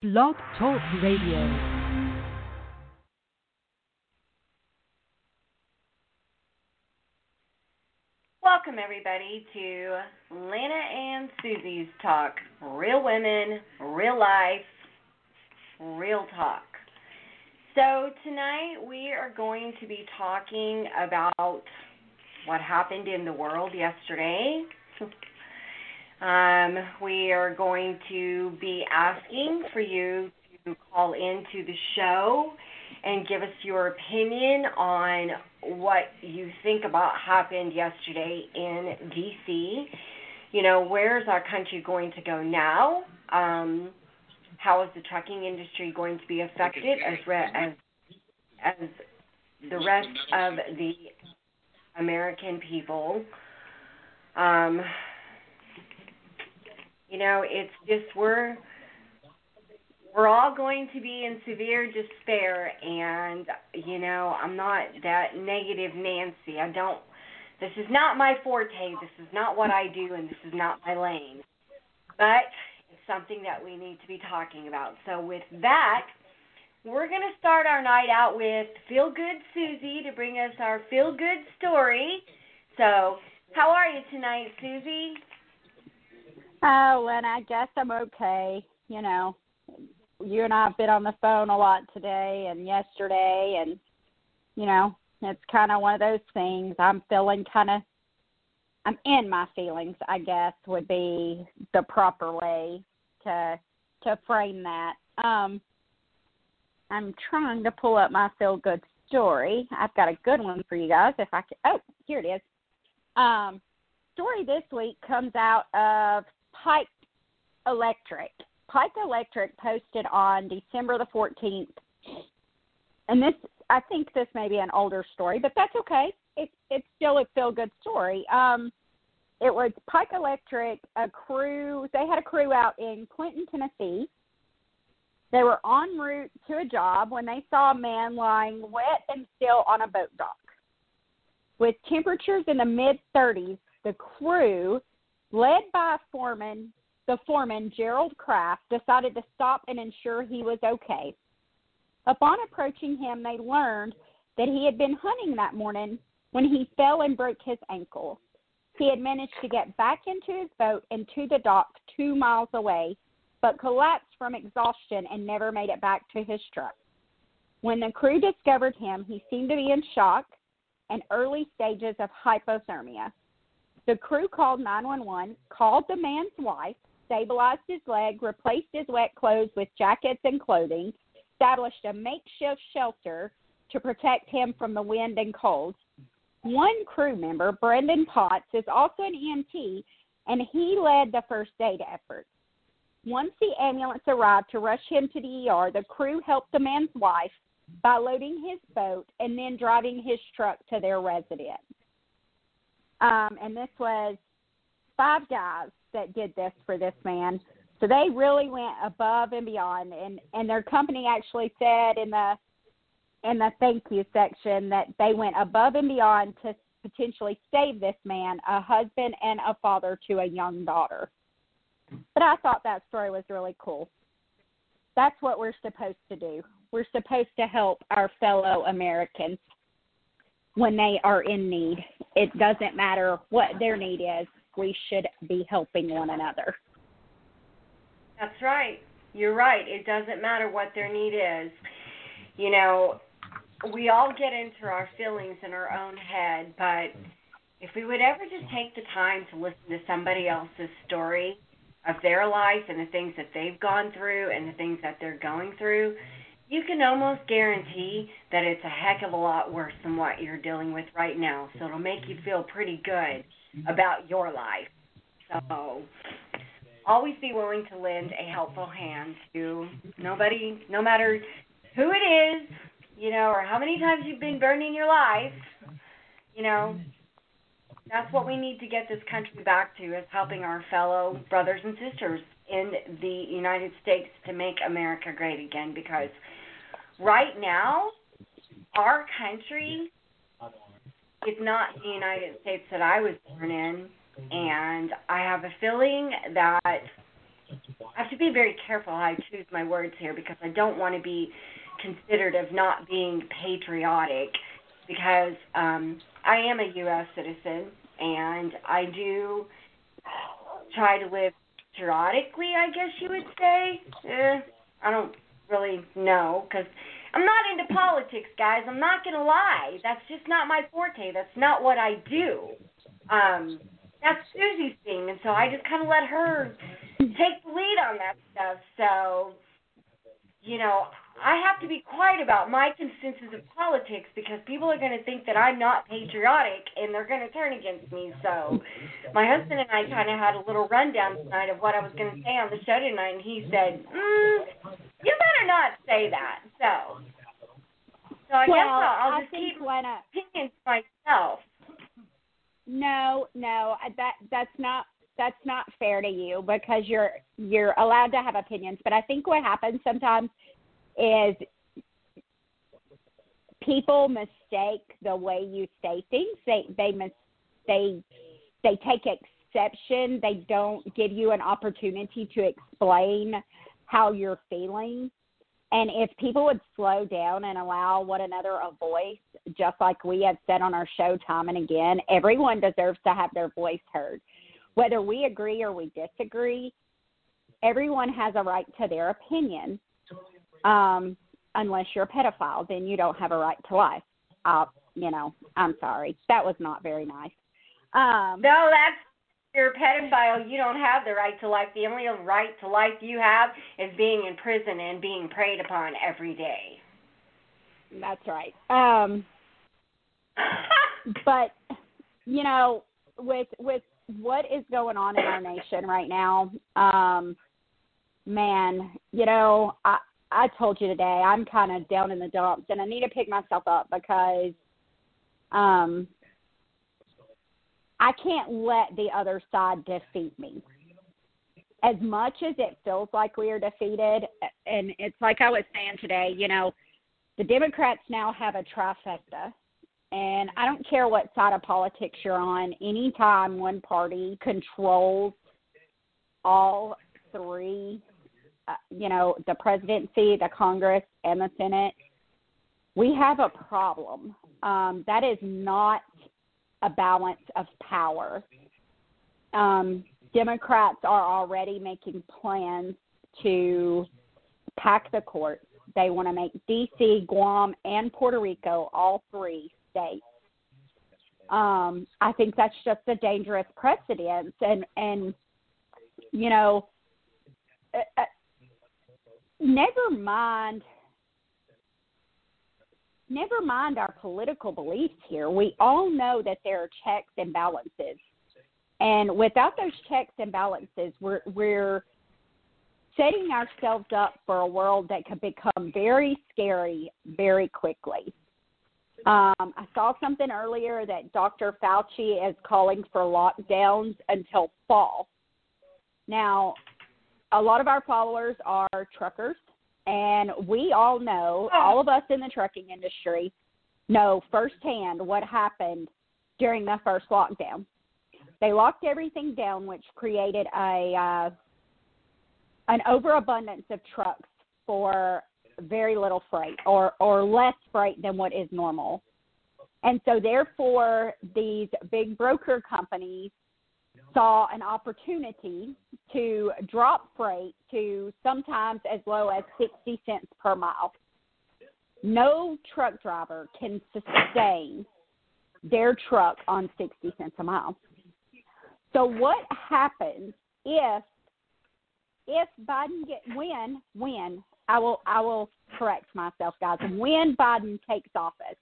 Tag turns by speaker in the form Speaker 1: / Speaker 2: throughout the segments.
Speaker 1: Blog Talk Radio.
Speaker 2: Welcome, everybody, to Lana and Susie's Talk. Real women, real life, real talk. So, tonight we are going to be talking about what happened in the world yesterday. Um, we are going to be asking for you to call into the show and give us your opinion on what you think about happened yesterday in DC. You know, where's our country going to go now? Um, how is the trucking industry going to be affected as re- as as the rest of the American people? Um, you know, it's just we're we're all going to be in severe despair and you know, I'm not that negative Nancy. I don't this is not my forte. This is not what I do and this is not my lane. But it's something that we need to be talking about. So with that, we're going to start our night out with Feel Good Susie to bring us our feel good story. So, how are you tonight, Susie?
Speaker 3: Oh, and I guess I'm okay. You know, you and I have been on the phone a lot today and yesterday, and you know, it's kind of one of those things. I'm feeling kind of, I'm in my feelings. I guess would be the proper way to to frame that. Um, I'm trying to pull up my feel good story. I've got a good one for you guys. If I can, oh, here it is. Um, story this week comes out of Pike Electric. Pike Electric posted on December the 14th, and this I think this may be an older story, but that's okay. It's it's still a feel good story. Um, it was Pike Electric, a crew. They had a crew out in Clinton, Tennessee. They were en route to a job when they saw a man lying wet and still on a boat dock. With temperatures in the mid 30s, the crew led by foreman, the foreman Gerald Kraft, decided to stop and ensure he was okay. Upon approaching him, they learned that he had been hunting that morning when he fell and broke his ankle. He had managed to get back into his boat and to the dock two miles away, but collapsed from exhaustion and never made it back to his truck. When the crew discovered him, he seemed to be in shock and early stages of hypothermia. The crew called 911, called the man's wife, stabilized his leg, replaced his wet clothes with jackets and clothing, established a makeshift shelter to protect him from the wind and cold. One crew member, Brendan Potts, is also an EMT, and he led the first aid effort. Once the ambulance arrived to rush him to the ER, the crew helped the man's wife by loading his boat and then driving his truck to their residence. Um, and this was five guys that did this for this man. So they really went above and beyond, and and their company actually said in the in the thank you section that they went above and beyond to potentially save this man, a husband and a father to a young daughter. But I thought that story was really cool. That's what we're supposed to do. We're supposed to help our fellow Americans when they are in need. It doesn't matter what their need is, we should be helping one another.
Speaker 2: That's right. You're right. It doesn't matter what their need is. You know, we all get into our feelings in our own head, but if we would ever just take the time to listen to somebody else's story of their life and the things that they've gone through and the things that they're going through, you can almost guarantee that it's a heck of a lot worse than what you're dealing with right now. So it'll make you feel pretty good about your life. So always be willing to lend a helpful hand to nobody, no matter who it is, you know, or how many times you've been burned in your life. You know, that's what we need to get this country back to is helping our fellow brothers and sisters in the United States to make America great again because right now our country is not the United States that I was born in and I have a feeling that I have to be very careful how I choose my words here because I don't want to be considered of not being patriotic because um I am a US citizen and I do try to live patriotically, I guess you would say. Eh, I don't really know cuz I'm not into politics, guys. I'm not to lie. That's just not my forte. That's not what I do. Um that's Susie's thing, and so I just kind of let her take the lead on that stuff. So, you know, I have to be quiet about my consensus of politics because people are going to think that I'm not patriotic and they're going to turn against me. So, my husband and I kind of had a little rundown tonight of what I was going to say on the show tonight, and he said, mm, "You better not say that." So, so I
Speaker 3: well,
Speaker 2: guess I'll, I'll just keep
Speaker 3: a,
Speaker 2: opinions to myself.
Speaker 3: No, no, that that's not that's not fair to you because you're you're allowed to have opinions. But I think what happens sometimes is people mistake the way you say things. They they mis they they take exception. They don't give you an opportunity to explain how you're feeling. And if people would slow down and allow one another a voice, just like we have said on our show time and again, everyone deserves to have their voice heard. Whether we agree or we disagree, everyone has a right to their opinion. Um, unless you're a pedophile, then you don't have a right to life. Uh, you know, I'm sorry. That was not very nice. Um,
Speaker 2: No, that's you're a pedophile. You don't have the right to life. The only right to life you have is being in prison and being preyed upon every day.
Speaker 3: that's right. Um, but you know, with with what is going on in our nation right now, um, man, you know, I I told you today I'm kind of down in the dumps, and I need to pick myself up because, um, I can't let the other side defeat me. As much as it feels like we are defeated, and it's like I was saying today, you know, the Democrats now have a trifecta. And I don't care what side of politics you're on, anytime one party controls all three, you know, the presidency, the Congress, and the Senate, we have a problem. Um, that is not a balance of power. Um, Democrats are already making plans to pack the courts. They want to make D.C., Guam, and Puerto Rico all three states. Um, I think that's just a dangerous precedent, and and you know, uh, uh, never mind never mind our political beliefs here. We all know that there are checks and balances. And without those checks and balances, we're we're setting ourselves up for a world that could become very scary very quickly. Um, I saw something earlier that Dr. Fauci is calling for lockdowns until fall. Now, a lot of our followers are truckers, and we all know, all of us in the trucking industry know firsthand what happened during the first lockdown. They locked everything down, which created a uh, an overabundance of trucks for very little freight, or or less freight than what is normal. And so, therefore, these big broker companies saw an opportunity to drop freight to sometimes as low as 60 cents per mile. No truck driver can sustain their truck on 60 cents a mile. So what happens if if Biden get when when I will I will correct myself guys when Biden takes office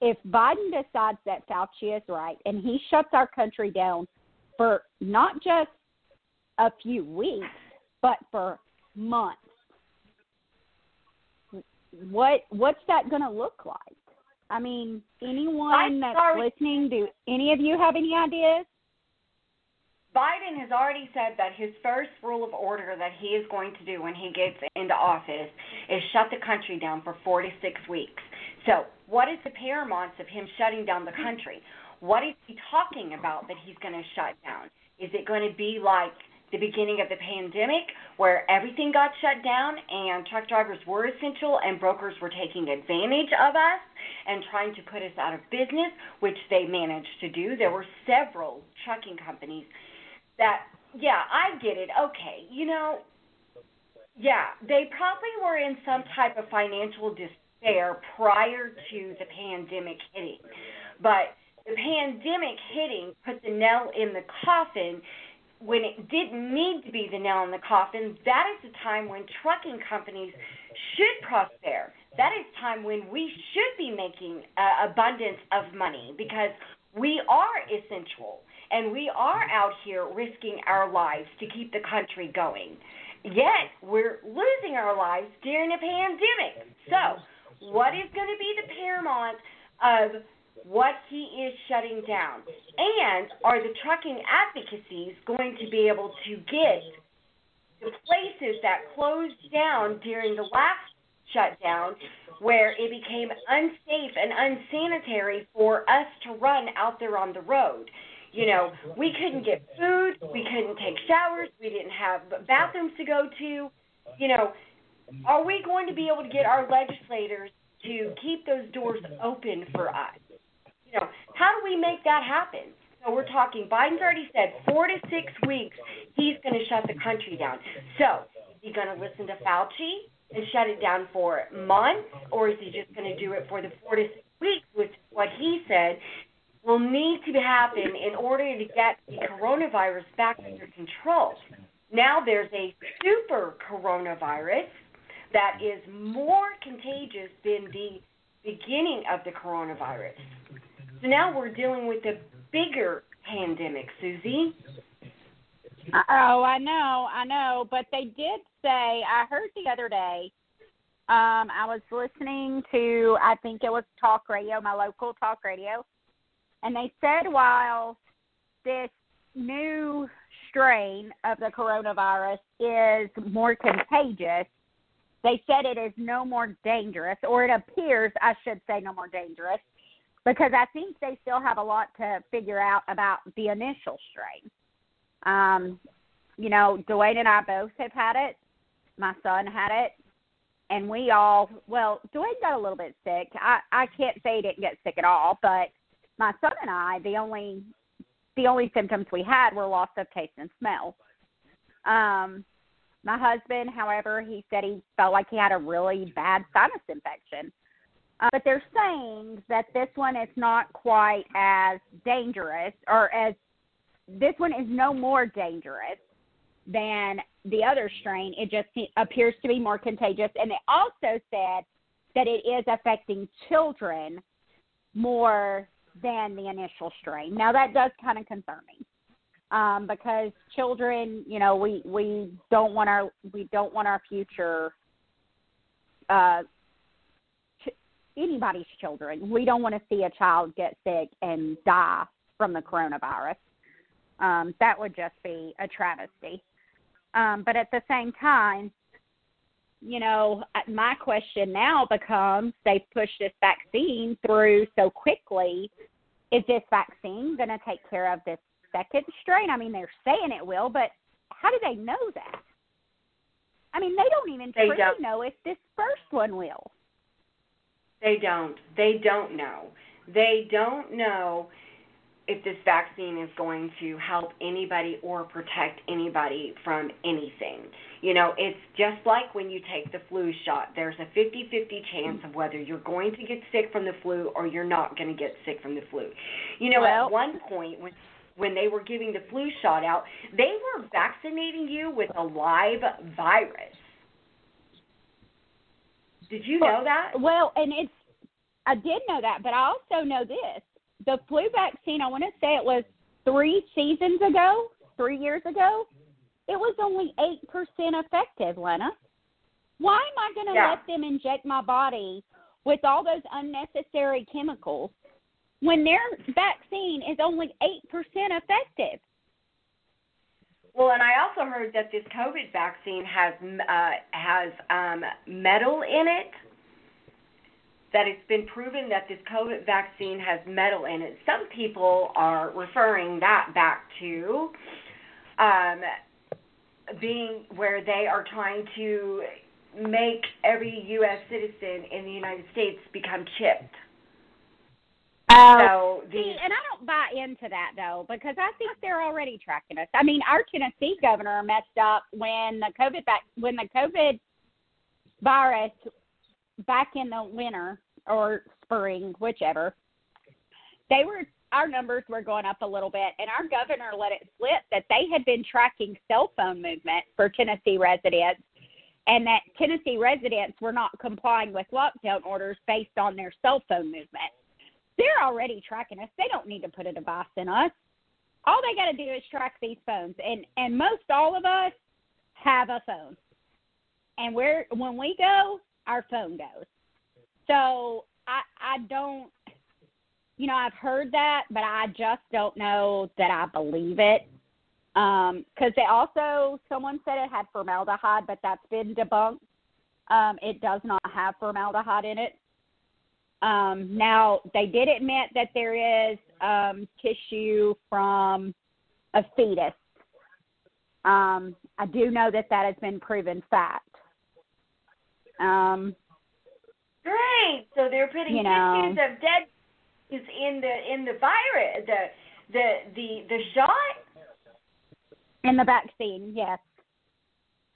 Speaker 3: if Biden decides that Fauci is right and he shuts our country down for not just a few weeks, but for months. What what's that going to look like? I mean, anyone that's
Speaker 2: sorry.
Speaker 3: listening, do any of you have any ideas?
Speaker 2: Biden has already said that his first rule of order that he is going to do when he gets into office is shut the country down for four to six weeks. So, what is the paramount of him shutting down the country? What is he talking about that he's going to shut down? Is it going to be like the beginning of the pandemic where everything got shut down and truck drivers were essential and brokers were taking advantage of us and trying to put us out of business, which they managed to do. There were several trucking companies that, yeah, I get it. Okay, you know, yeah, they probably were in some type of financial despair prior to the pandemic hitting. But the pandemic hitting put the nail in the coffin when it didn't need to be the nail in the coffin. That is the time when trucking companies should prosper. That is time when we should be making uh, abundance of money because we are essential and we are out here risking our lives to keep the country going. Yet we're losing our lives during a pandemic. So, what is going to be the paramount of what he is shutting down? And are the trucking advocacies going to be able to get the places that closed down during the last shutdown where it became unsafe and unsanitary for us to run out there on the road? You know, we couldn't get food, we couldn't take showers, we didn't have bathrooms to go to. You know, are we going to be able to get our legislators to keep those doors open for us? Know, how do we make that happen? So we're talking, Biden's already said four to six weeks he's going to shut the country down. So is he going to listen to Fauci and shut it down for months, or is he just going to do it for the four to six weeks, which what he said will need to happen in order to get the coronavirus back under control. Now there's a super coronavirus that is more contagious than the beginning of the coronavirus. So now we're dealing with a bigger pandemic, Susie.
Speaker 3: Oh, I know, I know. But they did say, I heard the other day, um, I was listening to, I think it was talk radio, my local talk radio, and they said while this new strain of the coronavirus is more contagious, they said it is no more dangerous, or it appears, I should say, no more dangerous, because I think they still have a lot to figure out about the initial strain. Um, you know, Dwayne and I both have had it. My son had it, and we all well, Dwayne got a little bit sick. I I can't say he didn't get sick at all, but my son and I, the only the only symptoms we had were loss of taste and smell. Um, my husband, however, he said he felt like he had a really bad sinus infection. Uh, but they're saying that this one is not quite as dangerous, or as this one is no more dangerous than the other strain. It just appears to be more contagious. And they also said that it is affecting children more than the initial strain. Now that does kind of concern me. Um, because children, you know, we we don't want our we don't want our future uh anybody's children. We don't want to see a child get sick and die from the coronavirus. Um, that would just be a travesty. Um, but at the same time, you know, my question now becomes they've pushed this vaccine through so quickly. Is this vaccine going to take care of this second strain? I mean, they're saying it will, but how do they know that? I mean, they don't even
Speaker 2: they
Speaker 3: truly
Speaker 2: don't.
Speaker 3: know if this first one will.
Speaker 2: They don't. They don't know. They don't know if this vaccine is going to help anybody or protect anybody from anything. You know, it's just like when you take the flu shot. There's a 50 50 chance of whether you're going to get sick from the flu or you're not going to get sick from the flu. You know,
Speaker 3: Well-
Speaker 2: at one point, when when they were giving the flu shot out, they were vaccinating you with a live virus. Did you know that?
Speaker 3: Well, and it's I did know that, but I also know this. The flu vaccine, I want to say it was 3 seasons ago, 3 years ago. It was only 8% effective, Lena. Why am I going to
Speaker 2: Yeah.
Speaker 3: let them inject my body with all those unnecessary chemicals when their vaccine is only 8% effective?
Speaker 2: Well, and I also heard that this COVID vaccine has uh, has um, metal in it. That it's been proven that this COVID vaccine has metal in it. Some people are referring that back to um, being where they are trying to make every U.S. citizen in the United States become chipped.
Speaker 3: Oh,
Speaker 2: so
Speaker 3: see, and I don't buy into that though because I think they're already tracking us. I mean, our Tennessee governor messed up when the COVID back when the COVID virus back in the winter or spring, whichever. They were our numbers were going up a little bit, and our governor let it slip that they had been tracking cell phone movement for Tennessee residents, and that Tennessee residents were not complying with lockdown orders based on their cell phone movement. They're already tracking us. They don't need to put a device in us. All they got to do is track these phones, and and most all of us have a phone, and where when we go, our phone goes. So I I don't you know, I've heard that, but I just don't know that I believe it. Um, because they also someone said it had formaldehyde, but that's been debunked. Um, it does not have formaldehyde in it. Um, now they did admit that there is um, tissue from a fetus. Um, I do know that that has been proven fact. Um,
Speaker 2: great. So they're putting
Speaker 3: You know.
Speaker 2: tissues of dead is in the in the virus the the the the shot.
Speaker 3: in the vaccine, yes.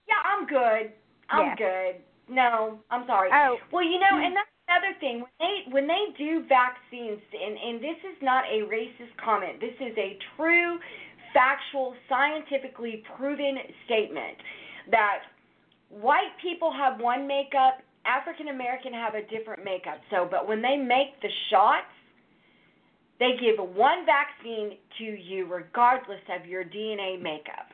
Speaker 2: Yeah, I'm good. I'm
Speaker 3: Yeah.
Speaker 2: good. No, I'm sorry.
Speaker 3: Oh,
Speaker 2: Well, you know, and that's another thing. When they when they do vaccines, and and this is not a racist comment. This is a true, factual, scientifically proven statement that white people have one makeup, African American have a different makeup. So, but when they make the shots, they give one vaccine to you regardless of your DNA makeup.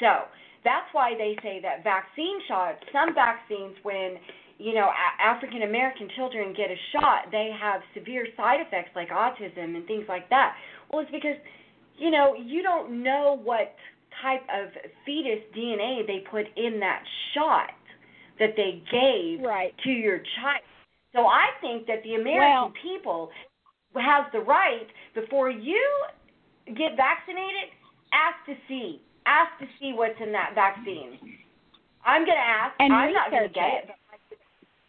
Speaker 2: So that's why they say that vaccine shots, some vaccines, when you know African American children get a shot, they have severe side effects like autism and things like that. Well, it's because you know you don't know what type of fetus DNA they put in that shot that they gave
Speaker 3: right.
Speaker 2: to your child. So I think that the American
Speaker 3: Well-
Speaker 2: people has the right before you get vaccinated, ask to see, ask to see what's in that vaccine. I'm going to ask.
Speaker 3: And
Speaker 2: I'm not going to get
Speaker 3: it.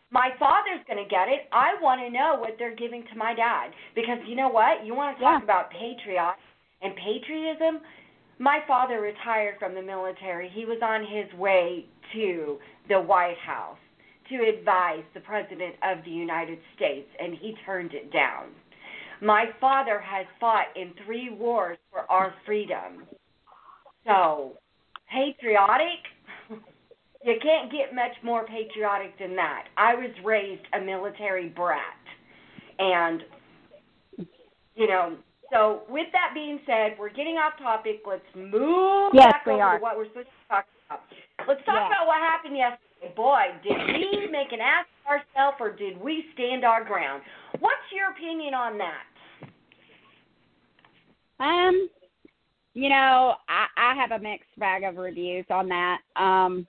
Speaker 2: My father's going to get it. I want to know what they're giving to my dad because you know what? You want to talk
Speaker 3: Yeah.
Speaker 2: about patriot and patriotism? My father retired from the military. He was on his way to the White House to advise the President of the United States, and he turned it down. My father has fought in three wars for our freedom. So, patriotic? You can't get much more patriotic than that. I was raised a military brat. And, you know, so with that being said, we're getting off topic. Let's move
Speaker 3: Yes,
Speaker 2: back over
Speaker 3: are.
Speaker 2: to what we're supposed to talk about. Let's talk about what happened yesterday. Boy, did we make an ass of ourselves or did we stand our ground? What's your opinion on that?
Speaker 3: Um, you know, I, I have a mixed bag of reviews on that. Um,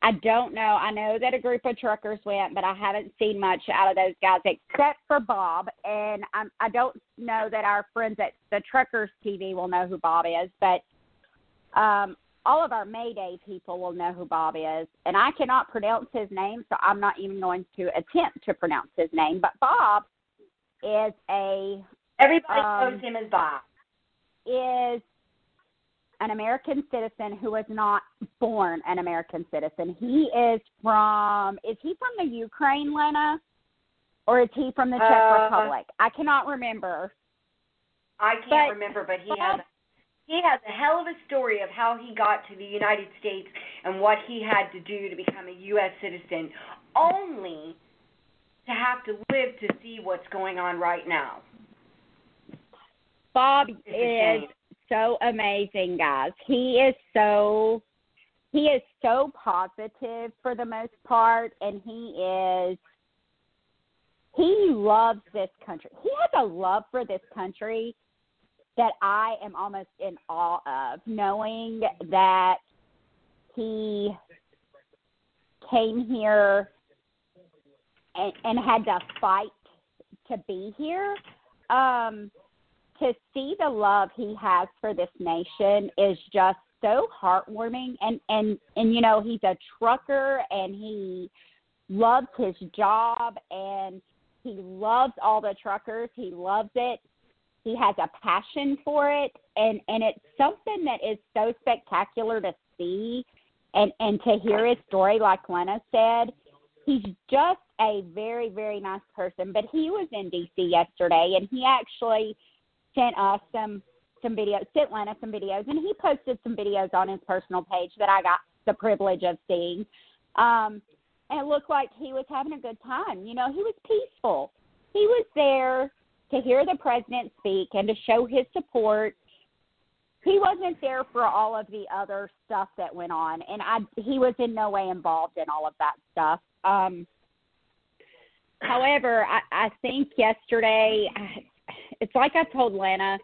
Speaker 3: I don't know. I know that a group of truckers went, but I haven't seen much out of those guys except for Bob. And I'm, I don't know that our friends at the Truckers TV will know who Bob is, but um, all of our Mayday people will know who Bob is. And I cannot pronounce his name, so I'm not even going to attempt to pronounce his name. But Bob is a
Speaker 2: Everybody
Speaker 3: Um,
Speaker 2: knows him as Bob.
Speaker 3: is an American citizen who was not born an American citizen. He is from is he from the Ukraine, Lena? Or is he from the Czech
Speaker 2: Uh,
Speaker 3: Republic? I cannot remember.
Speaker 2: I can't
Speaker 3: but
Speaker 2: remember, but he has he has a hell of a story of how he got to the United States and what he had to do to become a U.S. citizen, only to have to live to see what's going on right now.
Speaker 3: Bob is. So amazing, guys. He is so he is so positive for the most part and he is he loves this country. He has a love for this country that I am almost in awe of, knowing that he came here and, and had to fight to be here. Um, to see the love he has for this nation is just so heartwarming. And and and you know he's a trucker and he loves his job and he loves all the truckers. He loves it. He has a passion for it. And and it's something that is so spectacular to see and and to hear his story like lena said. He's just a very very nice person. But he was in dc yesterday and he actually sent us some some videos sent lena some videos and he posted some videos on his personal page that i got the privilege of seeing. Um and it looked like he was having a good time. You know he was peaceful. He was there to hear the president speak and to show his support. He wasn't there for all of the other stuff that went on and i he was in no way involved in all of that stuff. Um however i i think yesterday it's like i told lana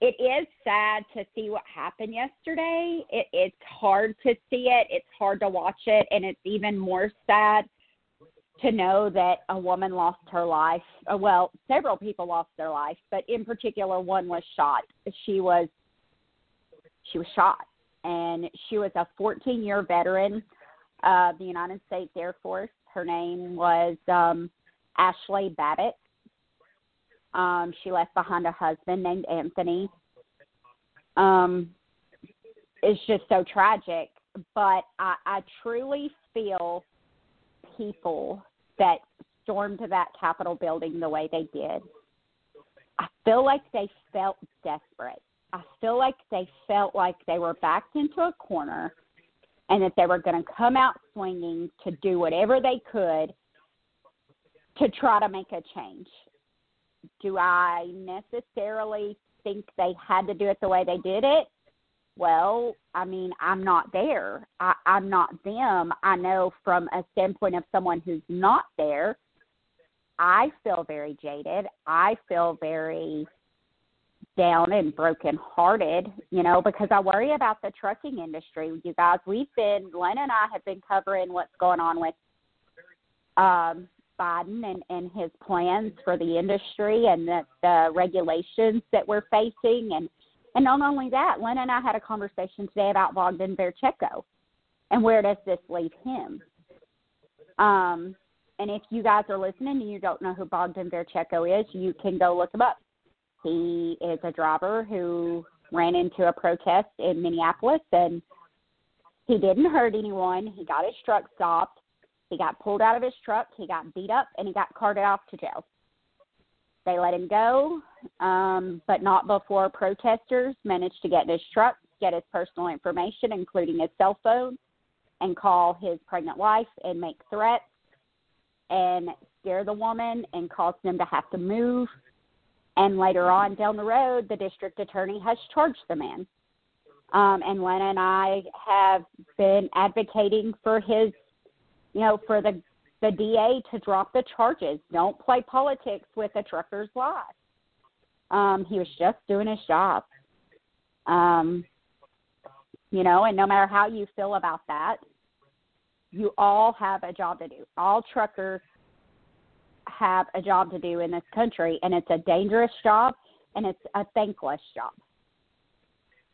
Speaker 3: it is sad to see what happened yesterday it it's hard to see it it's hard to watch it and it's even more sad to know that a woman lost her life. Uh, well, several people lost their life, but in particular, one was shot. She was she was shot, and she was a 14 year veteran of the United States Air Force. Her name was um, Ashli Babbitt. Um, she left behind a husband named Anthony. Um, it's just so tragic, but I, I truly feel people that stormed that Capitol building the way they did. I feel like they felt desperate. I feel like they felt like they were backed into a corner and that they were going to come out swinging to do whatever they could to try to make a change. Do I necessarily think they had to do it the way they did it? Well, I mean, I'm not there. I, I'm not them. I know from a standpoint of someone who's not there, I feel very jaded. I feel very down and broken hearted, you know, because I worry about the trucking industry. You guys, we've been Len and I have been covering what's going on with um Biden and, and his plans for the industry and the, the regulations that we're facing and and not only that, Len and I had a conversation today about Bogdan Vechirko and where does this leave him? Um, and if you guys are listening and you don't know who Bogdan Vechirko is, you can go look him up. He is a driver who ran into a protest in Minneapolis and he didn't hurt anyone. He got his truck stopped. He got pulled out of his truck. He got beat up and he got carted off to jail. They let him go, um, but not before protesters managed to get in his truck, get his personal information, including his cell phone, and call his pregnant wife and make threats and scare the woman and cause them to have to move. And later on down the road, the district attorney has charged the man. Um, and Lena and I have been advocating for his, you know, for the the DA to drop the charges. Don't play politics with a trucker's life. Um, he was just doing his job. Um, you know, and no matter how you feel about that, you all have a job to do. All truckers have a job to do in this country, and it's a dangerous job and it's a thankless job.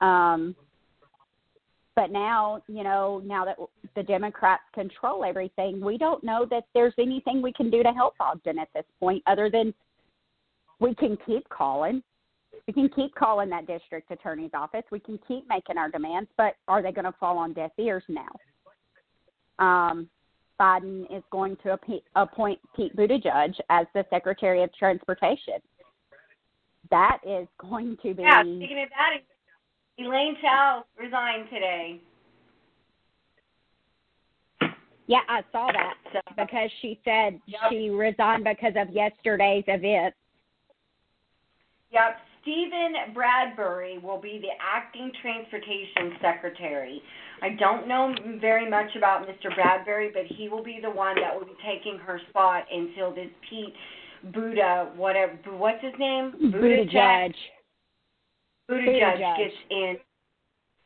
Speaker 3: Um, but now, you know, now that the Democrats control everything, we don't know that there's anything we can do to help Bogdan at this point other than we can keep calling. We can keep calling that district attorney's office. We can keep making our demands, but are they going to fall on deaf ears now? Um, Biden is going to appoint Pete Buttigieg as the Secretary of Transportation. That is going to be.
Speaker 2: Yeah, speaking of that, Elaine Chao resigned today.
Speaker 3: Yeah, I saw that so, because she said yep. she resigned because of yesterday's event.
Speaker 2: Yep. Steven Bradbury will be the acting transportation secretary. I don't know very much about Mr. Bradbury, but he will be the one that will be taking her spot until this Pete Buddha, whatever, what's his name?
Speaker 3: Buddha Judge.
Speaker 2: Buttigieg gets in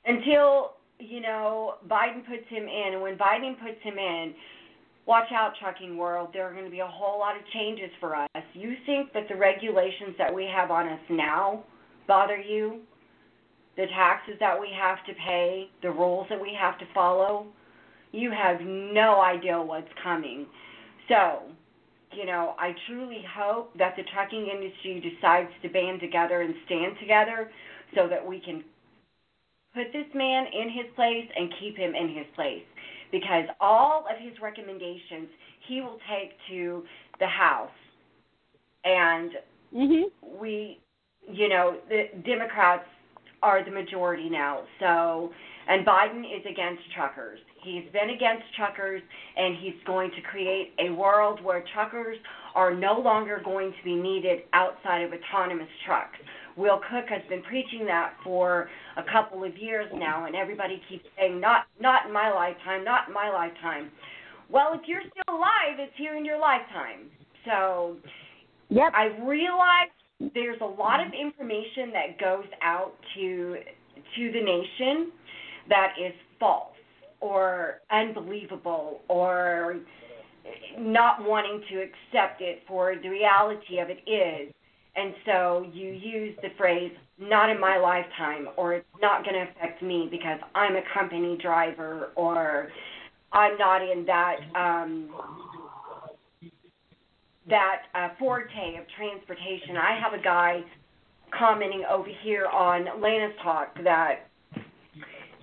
Speaker 2: until you know Biden puts him in, and when Biden puts him in, watch out, trucking world. There are going to be a whole lot of changes for us. You think that the regulations that we have on us now bother you? the taxes that we have to pay, the rules that we have to follow, you have no idea what's coming. So, you know, I truly hope that the trucking industry decides to band together and stand together so that we can put this man in his place and keep him in his place. Because all of his recommendations he will take to the House. And
Speaker 3: mm-hmm.
Speaker 2: we, you know, the Democrats are the majority now. So, and Biden is against truckers. He's been against truckers, and he's going to create a world where truckers are no longer going to be needed outside of autonomous trucks. Will Cook has been preaching that for a couple of years now, and everybody keeps saying, "Not, not in my lifetime, not in my lifetime." Well, if you're still alive, it's here in your lifetime. So,
Speaker 3: yep.
Speaker 2: I realize there's a lot of information that goes out to to the nation that is false or unbelievable or not wanting to accept it for the reality of it is. And so you use the phrase, not in my lifetime, or it's not going to affect me because I'm a company driver, or I'm not in that um, that uh, forte of transportation. I have a guy commenting over here on Lana's talk that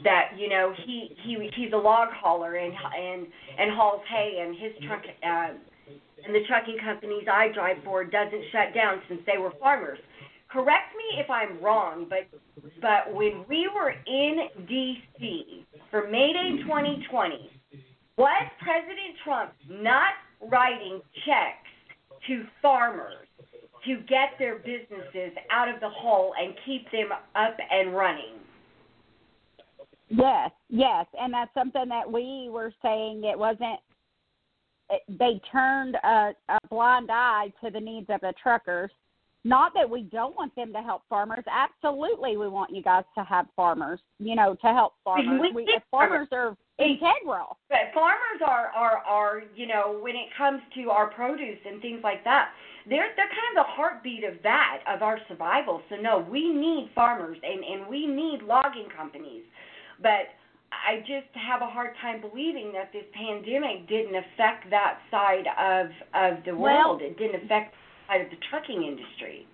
Speaker 2: that you know he he he's a log hauler and and and hauls hay and his truck uh, and the trucking companies I drive for doesn't shut down since they were farmers. Correct me if I'm wrong, but but when we were in D.C. for May Day 2020, was President Trump not writing checks to farmers to get their businesses out of the hole and keep them up and running?
Speaker 3: Yes, yes, and that's something that we were saying. It wasn't. It, they turned a, a blind eye to the needs of the truckers. Not that we don't want them to help farmers. Absolutely, we want you guys to have farmers. You know, to help farmers.
Speaker 2: We,
Speaker 3: we farmers are integral.
Speaker 2: But farmers are are are you know when it comes to our produce and things like that, they're they're kind of the heartbeat of that of our survival. So no, we need farmers and and we need logging companies but I just have a hard time believing that this pandemic didn't affect that side of of the world.
Speaker 3: Well,
Speaker 2: it didn't affect the side of the trucking industry.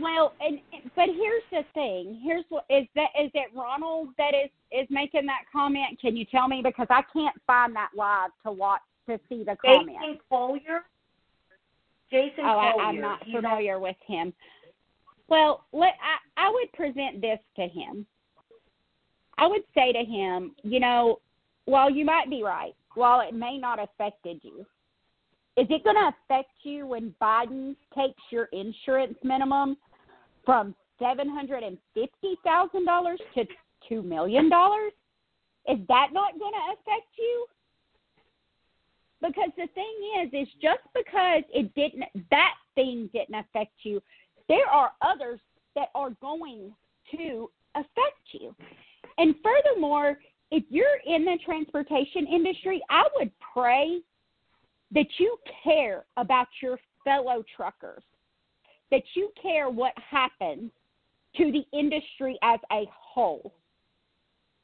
Speaker 3: Well, and but here's the thing. Here's what is that is it Ronald that is is making that comment? Can you tell me because I can't find that live to watch to see the comment.
Speaker 2: Jason Collier. Jason
Speaker 3: oh,
Speaker 2: Collier.
Speaker 3: I, I'm not
Speaker 2: He's
Speaker 3: familiar with him. Well, let I I would present this to him. I would say to him, you know, while you might be right, while it may not affected you, is it going to affect you when Biden takes your insurance minimum from seven hundred and fifty thousand dollars to two million dollars? Is that not going to affect you? Because the thing is, is just because it didn't, that thing didn't affect you, there are others that are going to affect you. And furthermore, if you're in the transportation industry, I would pray that you care about your fellow truckers, that you care what happens to the industry as a whole.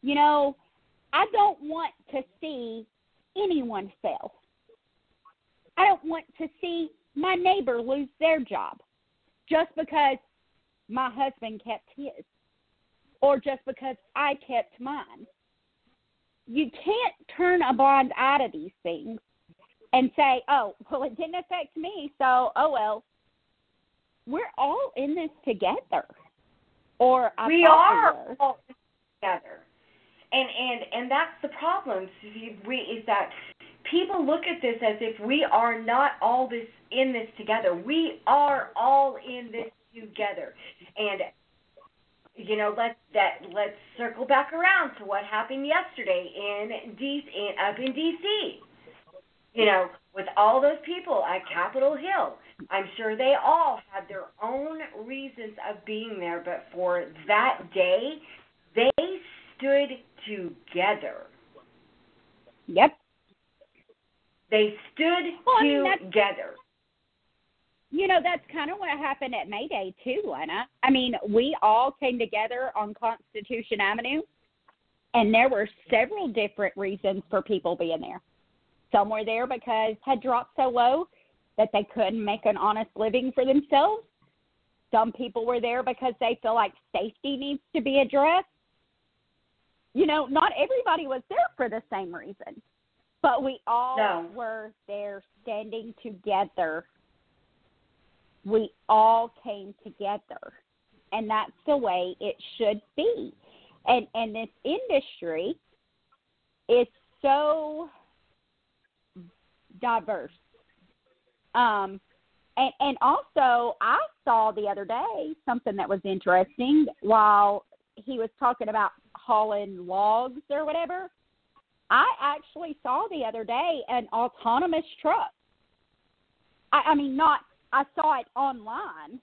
Speaker 3: You know, I don't want to see anyone fail. I don't want to see my neighbor lose their job just because my husband kept his or just because I kept mine. You can't turn a blind eye to these things and say, oh, well, it didn't affect me, so oh well. We're all in this together. Or I
Speaker 2: we
Speaker 3: are
Speaker 2: we all together. And and and that's the problem. We is that people look at this as if we are not all this in this together. We are all in this together. And you know, let that let's circle back around to what happened yesterday in D in, up in DC. You know, with all those people at Capitol Hill, I'm sure they all had their own reasons of being there, but for that day, they stood together.
Speaker 3: Yep.
Speaker 2: They stood
Speaker 3: well, I mean,
Speaker 2: together.
Speaker 3: You know, that's kind of what happened at May Day too, Lena. I mean, we all came together on Constitution Avenue, and there were several different reasons for people being there. Some were there because had dropped so low that they couldn't make an honest living for themselves. Some people were there because they feel like safety needs to be addressed. You know, not everybody was there for the same reason, but we all
Speaker 2: No.
Speaker 3: were there standing together we all came together. And that's the way it should be. And and this industry is so diverse. Um and and also i saw the other day something that was interesting while he was talking about hauling logs or whatever. I actually saw the other day an autonomous truck. I i mean not I saw it online.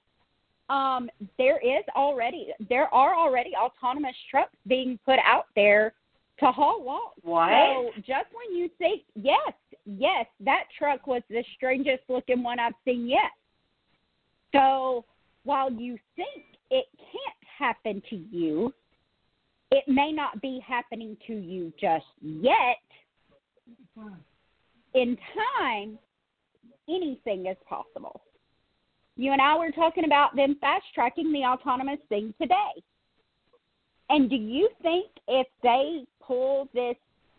Speaker 3: Um, there is already there are already autonomous trucks being put out there to haul logs.
Speaker 2: What?
Speaker 3: So just when you think yes, yes, that truck was the strangest looking one I've seen yet. So while you think it can't happen to you, it may not be happening to you just yet. In time, anything is possible. You and I were talking about them fast tracking the autonomous thing today. And do you think if they pull this,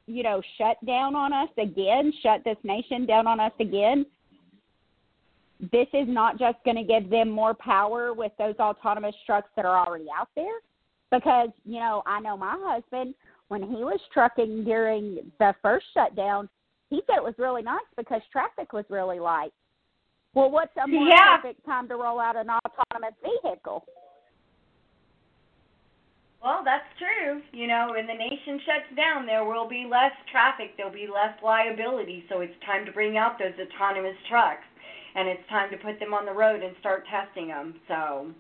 Speaker 3: you know, shut down on us again, shut this nation down on us again, this is not just going to give them more power with those autonomous trucks that are already out there? Because, you know, I know my husband, when he was trucking during the first shutdown, he said it was really nice because traffic was really light. Well, what's a more
Speaker 2: Yeah.
Speaker 3: perfect time to roll out an autonomous vehicle?
Speaker 2: Well, that's true. You know, when the nation shuts down, there will be less traffic, there'll be less liability, so it's time to bring out those autonomous trucks and it's time to put them on the road and start testing them. So,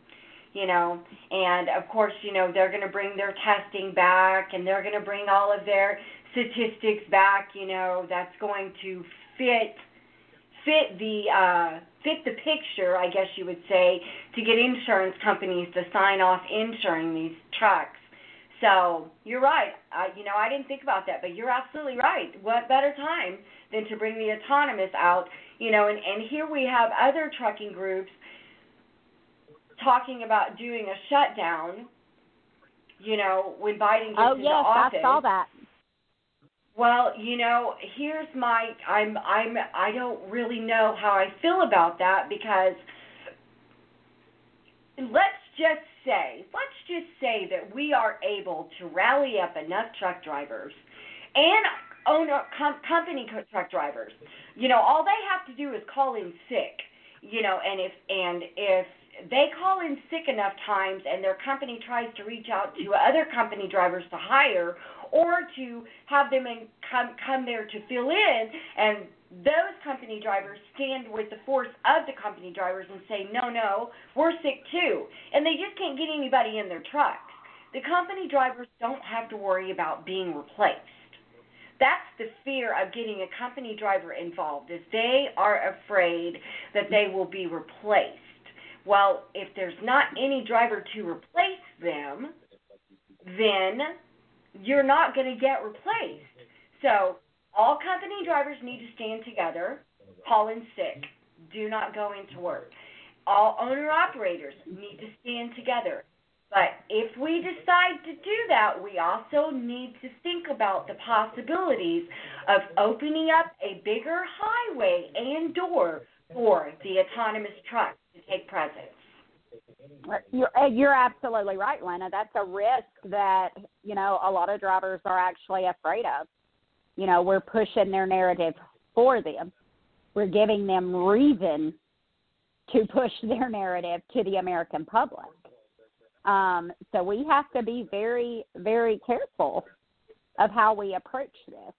Speaker 2: you know, and of course, you know, they're going to bring their testing back and they're going to bring all of their statistics back, you know, that's going to fit fit the uh fit the picture, I guess you would say, to get insurance companies to sign off insuring these trucks. So you're right. I, you know, I didn't think about that, but you're absolutely right. What better time than to bring the autonomous out? You know, and and here we have other trucking groups talking about doing a shutdown. You know, when Biden gets
Speaker 3: Oh
Speaker 2: into
Speaker 3: yes,
Speaker 2: office.
Speaker 3: Oh yes, I saw that.
Speaker 2: Well, you know, here's my I'm I'm I don't really know how I feel about that because let's just say, let's just say that we are able to rally up enough truck drivers and owner com- company truck drivers. You know, all they have to do is call in sick. You know, and if and if they call in sick enough times and their company tries to reach out to other company drivers to hire or to have them in, come come there to fill in and those company drivers stand with the force of the company drivers and say no no we're sick too. And they just can't get anybody in their trucks. The company drivers don't have to worry about being replaced. That's the fear of getting a company driver involved is they are afraid that they will be replaced. Well if there's not any driver to replace them then you're not going to get replaced. So all company drivers need to stand together, call in sick, do not go into work. All owner operators need to stand together. But if we decide to do that, we also need to think about the possibilities of opening up a bigger highway and door for the autonomous trucks to take presence.
Speaker 3: You're uh, you're absolutely right, Lena. That's a risk that you know a lot of drivers are actually afraid of. You know, we're pushing their narrative for them. We're giving them reason to push their narrative to the American public. Um, so we have to be very, very careful of how we approach this.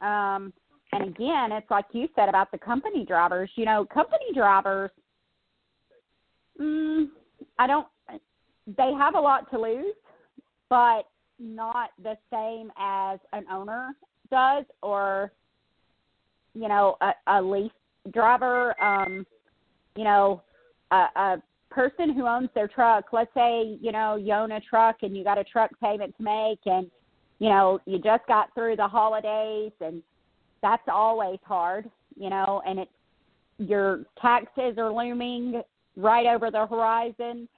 Speaker 3: Um, and again, it's like you said about the company drivers. You know, company drivers Mm, I don't. They have a lot to lose, but not the same as an owner does, or you know, a, a lease driver. Um, you know, a, a person who owns their truck, let's say, you know, you own a truck and you got a truck payment to make and, you know, you just got through the holidays and that's always hard, you know, and it's your taxes are looming right over the horizon.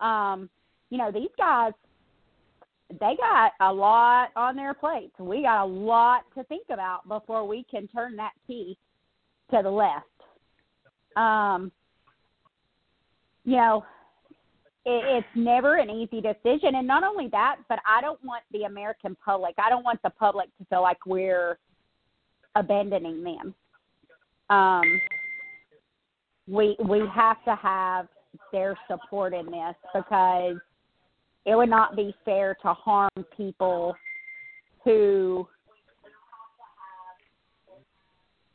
Speaker 3: Um, you know, these guys they got a lot on their plates. We got a lot to think about before we can turn that key to the left. Um, you know, it, it's never an easy decision, and not only that, but I don't want the American public. I don't want the public to feel like we're abandoning them. Um, we we have to have their support in this because it would not be fair to harm people who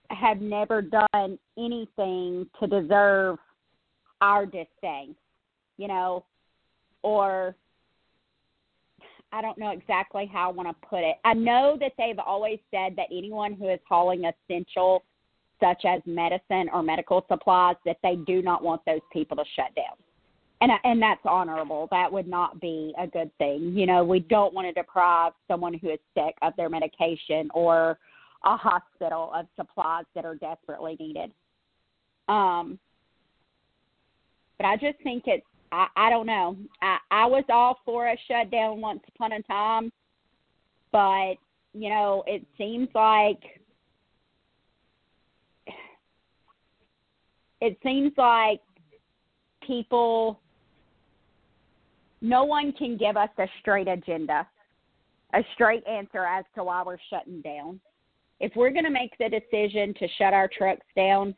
Speaker 3: have never done anything to deserve our disdain, you know, or I don't know exactly how I want to put it. I know that they've always said that anyone who is hauling essential, such as medicine or medical supplies, that they do not want those people to shut down. And and that's honorable. That would not be a good thing. You know, we don't want to deprive someone who is sick of their medication or a hospital of supplies that are desperately needed. Um, but I just think it's I, I don't know. I, I was all for a shutdown once upon a time, but you know, it seems like it seems like people no one can give us a straight agenda, a straight answer as to why we're shutting down. If we're going to make the decision to shut our trucks down,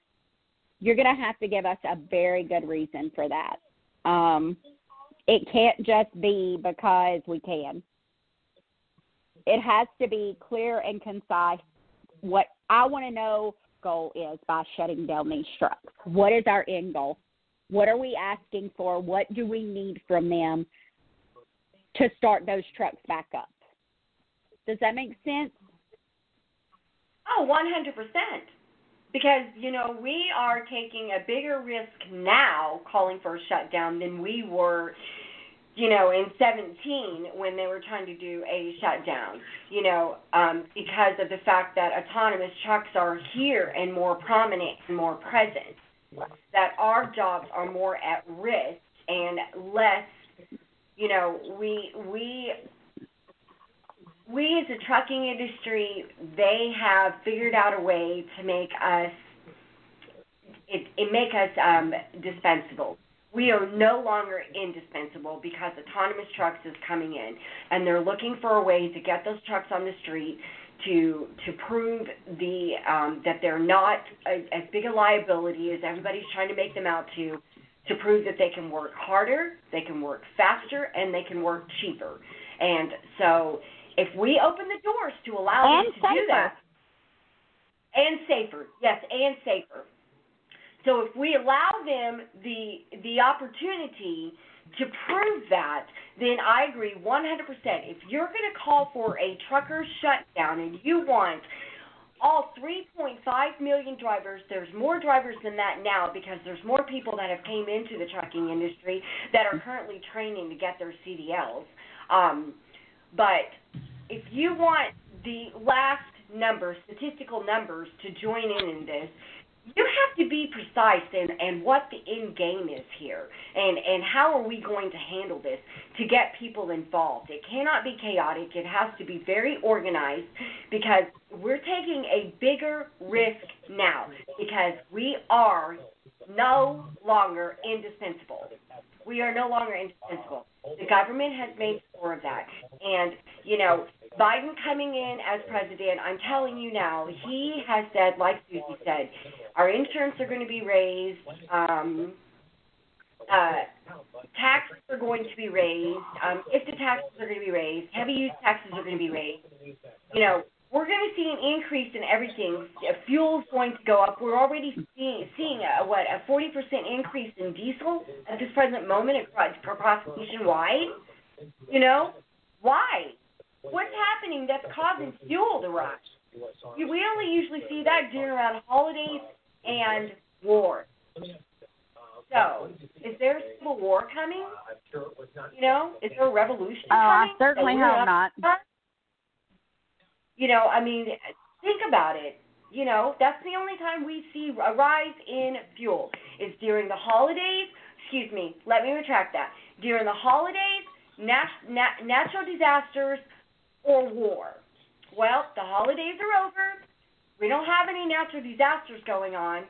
Speaker 3: you're going to have to give us a very good reason for that. Um, it can't just be because we can. It has to be clear and concise. What I want to know goal is by shutting down these trucks. What is our end goal? What are we asking for? What do we need from them to start those trucks back up? Does that make sense?
Speaker 2: Oh, 100% because you know we are taking a bigger risk now calling for a shutdown than we were you know in 17 when they were trying to do a shutdown you know um because of the fact that autonomous trucks are here and more prominent and more present that our jobs are more at risk and less you know we we we as a trucking industry, they have figured out a way to make us it, it make us um, dispensable. We are no longer indispensable because autonomous trucks is coming in, and they're looking for a way to get those trucks on the street to to prove the um, that they're not a, as big a liability as everybody's trying to make them out to, to prove that they can work harder, they can work faster, and they can work cheaper. And so if we open the doors to allow
Speaker 3: and
Speaker 2: them to
Speaker 3: safer.
Speaker 2: do that, and safer, yes, and safer. So if we allow them the the opportunity to prove that, then I agree 100%. If you're going to call for a trucker shutdown and you want all 3.5 million drivers, there's more drivers than that now because there's more people that have came into the trucking industry that are currently training to get their CDLs. Um, but if you want the last numbers, statistical numbers, to join in in this, you have to be precise in and what the end game is here and and how are we going to handle this to get people involved? It cannot be chaotic. It has to be very organized because we're taking a bigger risk now because we are no longer indispensable we are no longer indispensable the government has made sure of that. And, you know, Biden coming in as president, I'm telling you now, he has said, like Susie said, our insurance are going to be raised. Um, uh, taxes are going to be raised. Um, if the taxes are going to be raised, heavy use taxes are going to be raised. You know, we're going to see an increase in everything. Fuel's going to go up. We're already seeing seeing a, what a 40% increase in diesel at this present moment across, nationwide. You know, why? What's happening that's causing fuel to rise? We only usually see that during around holidays and war. So, is there a civil war coming? You know, is there a revolution uh,
Speaker 3: Oh, I certainly hope not.
Speaker 2: You know, I mean, think about it. You know, that's the only time we see a rise in fuel is during the holidays. Excuse me, let me retract that. During the holidays, nat- nat- natural disasters, or war. Well, the holidays are over. We don't have any natural disasters going on.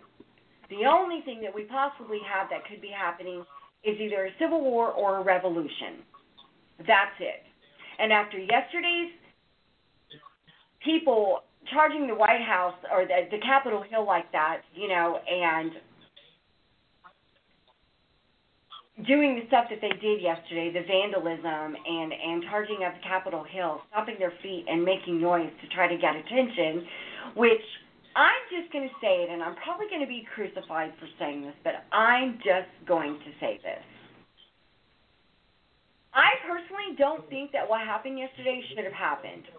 Speaker 2: The only thing that we possibly have that could be happening is either a civil war or a revolution. That's it. And after yesterday's people charging the White House or the, the Capitol Hill like that, you know, and doing the stuff that they did yesterday, the vandalism and and charging up Capitol Hill, stopping their feet and making noise to try to get attention, which I'm just going to say it, and I'm probably going to be crucified for saying this, but I'm just going to say this. I personally don't think that what happened yesterday should have happened.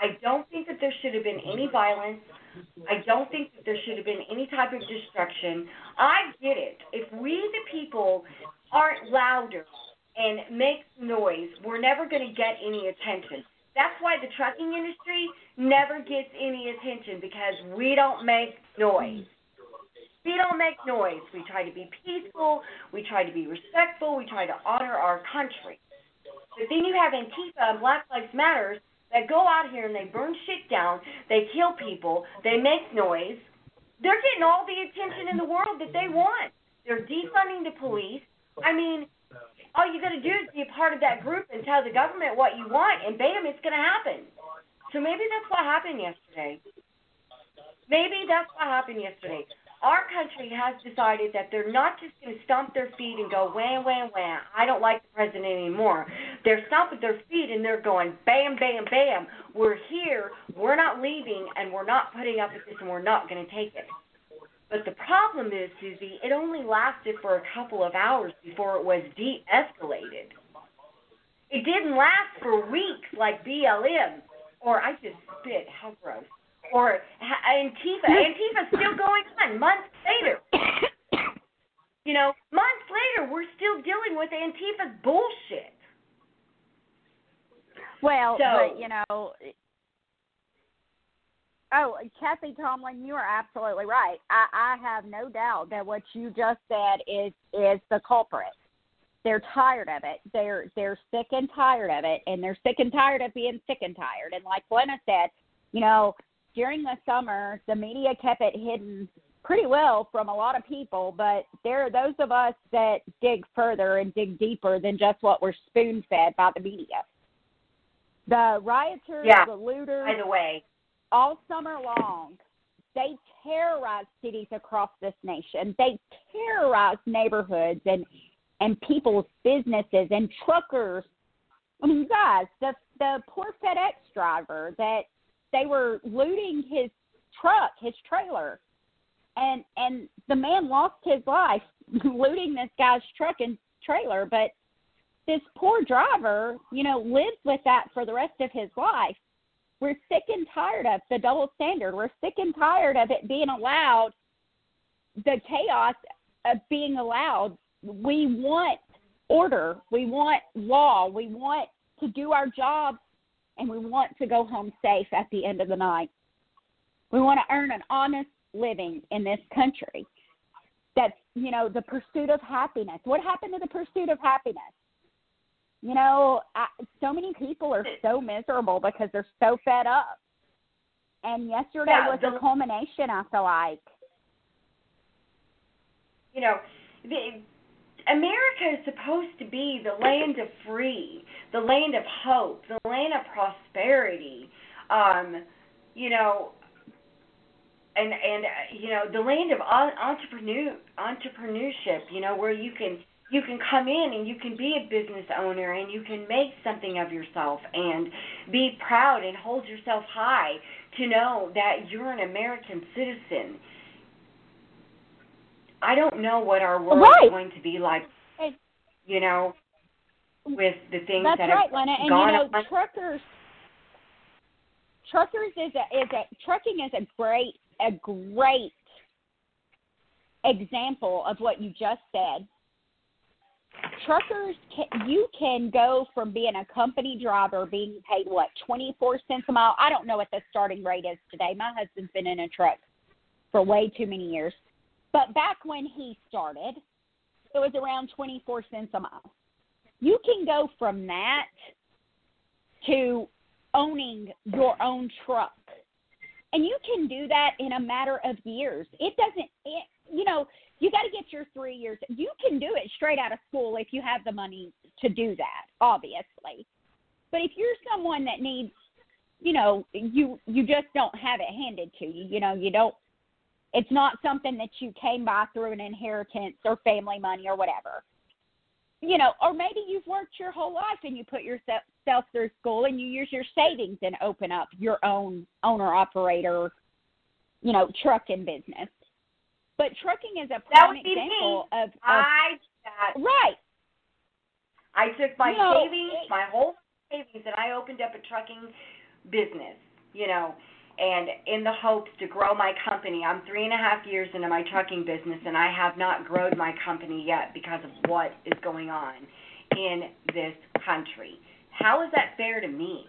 Speaker 2: I don't think that there should have been any violence. I don't think that there should have been any type of destruction. I get it. If we, the people, aren't louder and make noise, we're never going to get any attention. That's why the trucking industry never gets any attention because we don't make noise. We don't make noise. We try to be peaceful. We try to be respectful. We try to honor our country. But then you have Antifa and Black Lives Matters that go out here and they burn shit down. They kill people. They make noise. They're getting all the attention in the world that they want. They're defunding the police. I mean, all you got to do is be a part of that group and tell the government what you want, and bam, it's going to happen. So maybe that's what happened yesterday. Maybe that's what happened yesterday. Our country has decided that they're not just going to stomp their feet and go wham, wham, wham. I don't like the president anymore. They're stomping their feet and they're going bam, bam, bam. We're here. We're not leaving, and we're not putting up with this, and we're not going to take it. But the problem is, Susie, it only lasted for a couple of hours before it was de-escalated. It didn't last for weeks like BLM, or I just spit. How gross. Or Antifa. Antifa's still going on months later. You know, months later, we're still dealing with Antifa's bullshit.
Speaker 3: Well,
Speaker 2: So-
Speaker 3: but you know, oh, Kathy Tomlin, you are absolutely right. I, I have no doubt that what you just said is is the culprit. They're tired of it. They're they're sick and tired of it, and they're sick and tired of being sick and tired. And like Glenna said, you know, during the summer, the media kept it hidden pretty well from a lot of people, but there are those of us that dig further and dig deeper than just what we're spoon fed by the media. The rioters,
Speaker 2: Yeah.
Speaker 3: the looters,
Speaker 2: By the way,
Speaker 3: all summer long, they terrorized cities across this nation. They terrorized neighborhoods and and people's businesses and truckers. I mean, guys, the the poor FedEx driver that they were looting his truck, his trailer, and and the man lost his life looting this guy's truck and trailer. But this poor driver, you know, lives with that for the rest of his life we're sick and tired of the double standard. We're sick and tired of it being allowed, the chaos of being allowed. We want order. We want law. We want to do our job, and we want to go home safe at the end of the night. We want to earn an honest living in this country. That's, you know, the pursuit of happiness. What happened to the pursuit of happiness? You know, I, so many people are so miserable because they're so fed up. And yesterday
Speaker 2: Yeah,
Speaker 3: was
Speaker 2: the-
Speaker 3: a culmination, I feel like.
Speaker 2: you know, the, America is supposed to be the land of free, the land of hope, the land of prosperity. Um, you know, and and uh, you know the land of en- entrepreneur entrepreneurship. You know where you can you can come in and you can be a business owner and you can make something of yourself and be proud and hold yourself high to know that you're an American citizen. I don't know what our world
Speaker 3: Right.
Speaker 2: is going to be like, you know, with the things
Speaker 3: That's
Speaker 2: that
Speaker 3: right,
Speaker 2: have
Speaker 3: Lena. And
Speaker 2: gone
Speaker 3: you know,
Speaker 2: on.
Speaker 3: truckers truckers is a is a trucking is a great a great example of what you just said. Truckers, can, you can go from being a company driver, being paid what twenty four cents a mile. I don't know what the starting rate is today. My husband's been in a truck for way too many years, but back when he started, it was around twenty four cents a mile. You can go from that to owning your own truck and you can do that in a matter of years. It doesn't, it, you know, you got to get your three years. You can do it straight out of school if you have the money to do that, obviously. But if you're someone that needs, you know, you you just don't have it handed to you. You know, you don't. It's not something that you came by through an inheritance or family money or whatever you know, or maybe you've worked your whole life and you put yourself through school and you use your savings and open up your own owner operator, you know, trucking business. But trucking is a prime example of, of
Speaker 2: I that.
Speaker 3: right.
Speaker 2: I took my
Speaker 3: you know,
Speaker 2: savings, my whole savings, and I opened up a trucking business. You know, and in the hopes to grow my company. I'm three and a half years into my trucking business, and I have not grown my company yet because of what is going on in this country. How is that fair to me?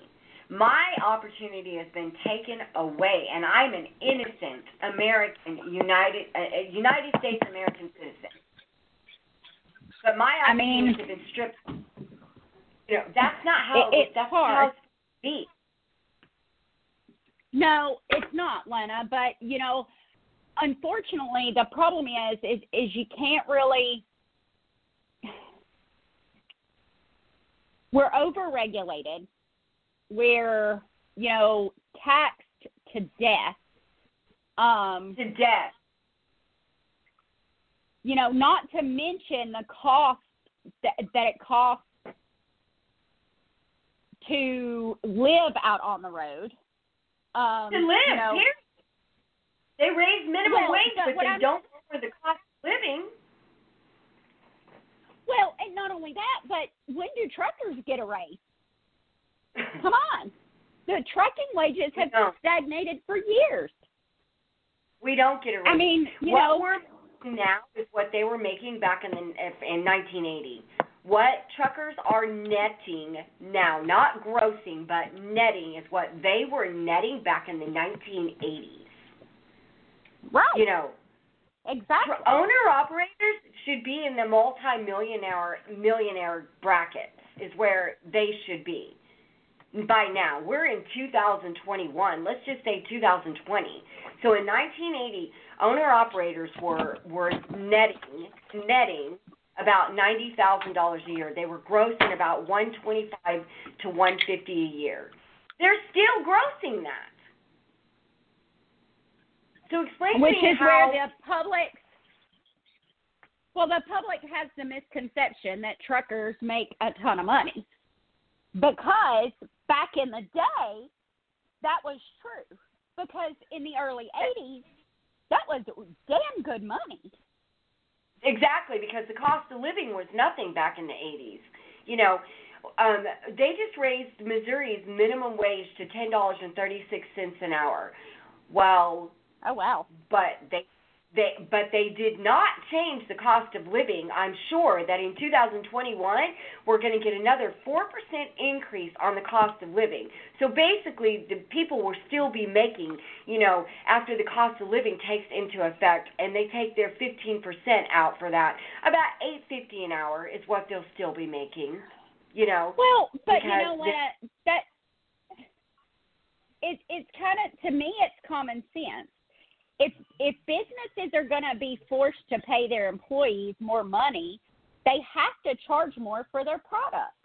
Speaker 2: My opportunity has been taken away, and I'm an innocent American, United uh, United States American citizen. But my opportunities I mean, have been stripped. You know, that's not how
Speaker 3: it, it's
Speaker 2: that's
Speaker 3: hard.
Speaker 2: how it's be.
Speaker 3: No, it's not, Lena. But you know, unfortunately, the problem is is is you can't really. We're overregulated. We're you know taxed to death. Um,
Speaker 2: to death.
Speaker 3: You know, not to mention the cost that, that it costs to live out on the road um,
Speaker 2: to live.
Speaker 3: You know,
Speaker 2: Here, they raise minimum
Speaker 3: well,
Speaker 2: wage, but,
Speaker 3: but
Speaker 2: they
Speaker 3: I'm,
Speaker 2: don't cover the cost of living.
Speaker 3: Well, and not only that, but when do truckers get a raise? Come on, the trucking wages have been stagnated for years.
Speaker 2: We don't get a raise.
Speaker 3: I mean, you
Speaker 2: what
Speaker 3: know,
Speaker 2: we're now is what they were making back in the, in 1980. What truckers are netting now, not grossing, but netting, is what they were netting back in the 1980s.
Speaker 3: Right.
Speaker 2: You know,
Speaker 3: exactly.
Speaker 2: Owner operators should be in the multi-millionaire millionaire brackets. Is where they should be by now. We're in 2021. Let's just say 2020. So in 1980, owner operators were were netting netting about ninety thousand dollars a year. They were grossing about one twenty five to one fifty a year. They're still grossing that. So explain
Speaker 3: Which
Speaker 2: to me
Speaker 3: is
Speaker 2: how,
Speaker 3: where the public well, the public has the misconception that truckers make a ton of money. Because back in the day, that was true. Because in the early 80s, that was damn good money.
Speaker 2: Exactly, because the cost of living was nothing back in the 80s. You know, um, they just raised Missouri's minimum wage to ten dollars and thirty six cents an hour. Well,
Speaker 3: oh wow!
Speaker 2: But they they, but they did not change the cost of living. I'm sure that in 2021 we're going to get another 4% increase on the cost of living. So basically, the people will still be making, you know, after the cost of living takes into effect, and they take their 15% out for that, about 8.50 an hour is what they'll still be making. You know.
Speaker 3: Well, but you know what? That it it's kind of to me it's common sense if if businesses are going to be forced to pay their employees more money, they have to charge more for their products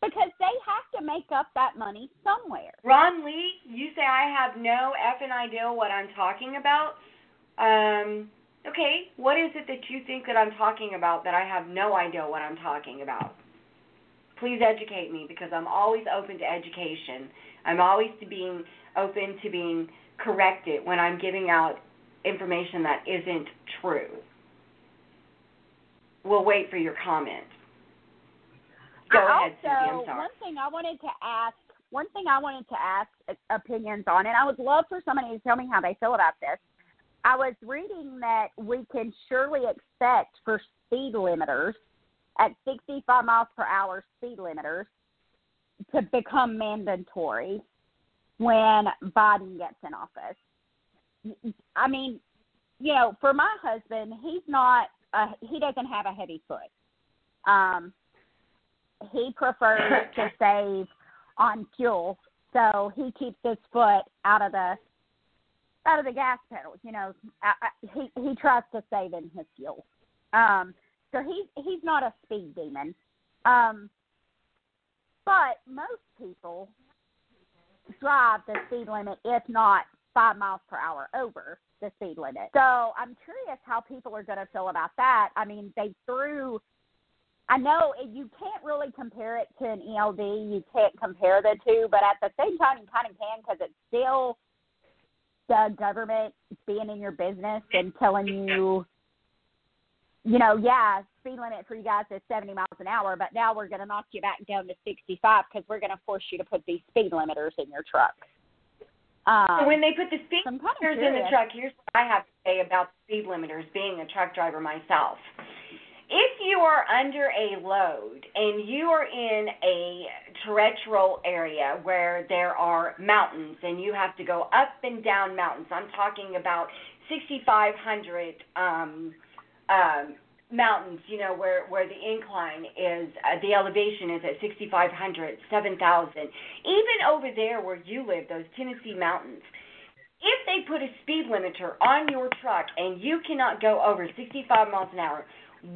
Speaker 3: because they have to make up that money somewhere.
Speaker 2: Ron Lee, you say I have no effing idea what I'm talking about. Um, okay, what is it that you think that I'm talking about that I have no idea what I'm talking about? Please educate me because I'm always open to education. I'm always to being open to being corrected when I'm giving out information that isn't true. We'll wait for your comment. Go
Speaker 3: also,
Speaker 2: ahead, Susie. Sorry.
Speaker 3: One thing I wanted to ask, one thing I wanted to ask uh, opinions on, and I would love for somebody to tell me how they feel about this. I was reading that we can surely expect for speed limiters at 65 miles per hour speed limiters to become mandatory when Biden gets in office. I mean, you know, for my husband, he's not a, he doesn't have a heavy foot. Um, he prefers to save on fuel, so he keeps his foot out of the out of the gas pedal. You know, I, I, he he tries to save in his fuel. Um, so he's he's not a speed demon. Um, but most people drive the speed limit, if not five miles per hour over the speed limit. So I'm curious how people are going to feel about that. I mean, they threw. I know you can't really compare it to an ELD. You can't compare the two, but at the same time, you kind of can because it's still the government being in your business and telling you, you know, yeah, speed limit for you guys is 70 miles an hour, but now we're going to knock you back down to 65 because we're going to force you to put these speed limiters in your truck. Um,
Speaker 2: so when they put the speed limiters in the truck, here's what I have to say about speed limiters, being a truck driver myself. If you are under a load and you are in a terrestrial area where there are mountains and you have to go up and down mountains, I'm talking about 6,500 um, um, mountains, you know, where where the incline is, uh, the elevation is at 6,500, 7,000. Even over there where you live, those Tennessee mountains, if they put a speed limiter on your truck and you cannot go over 65 miles an hour,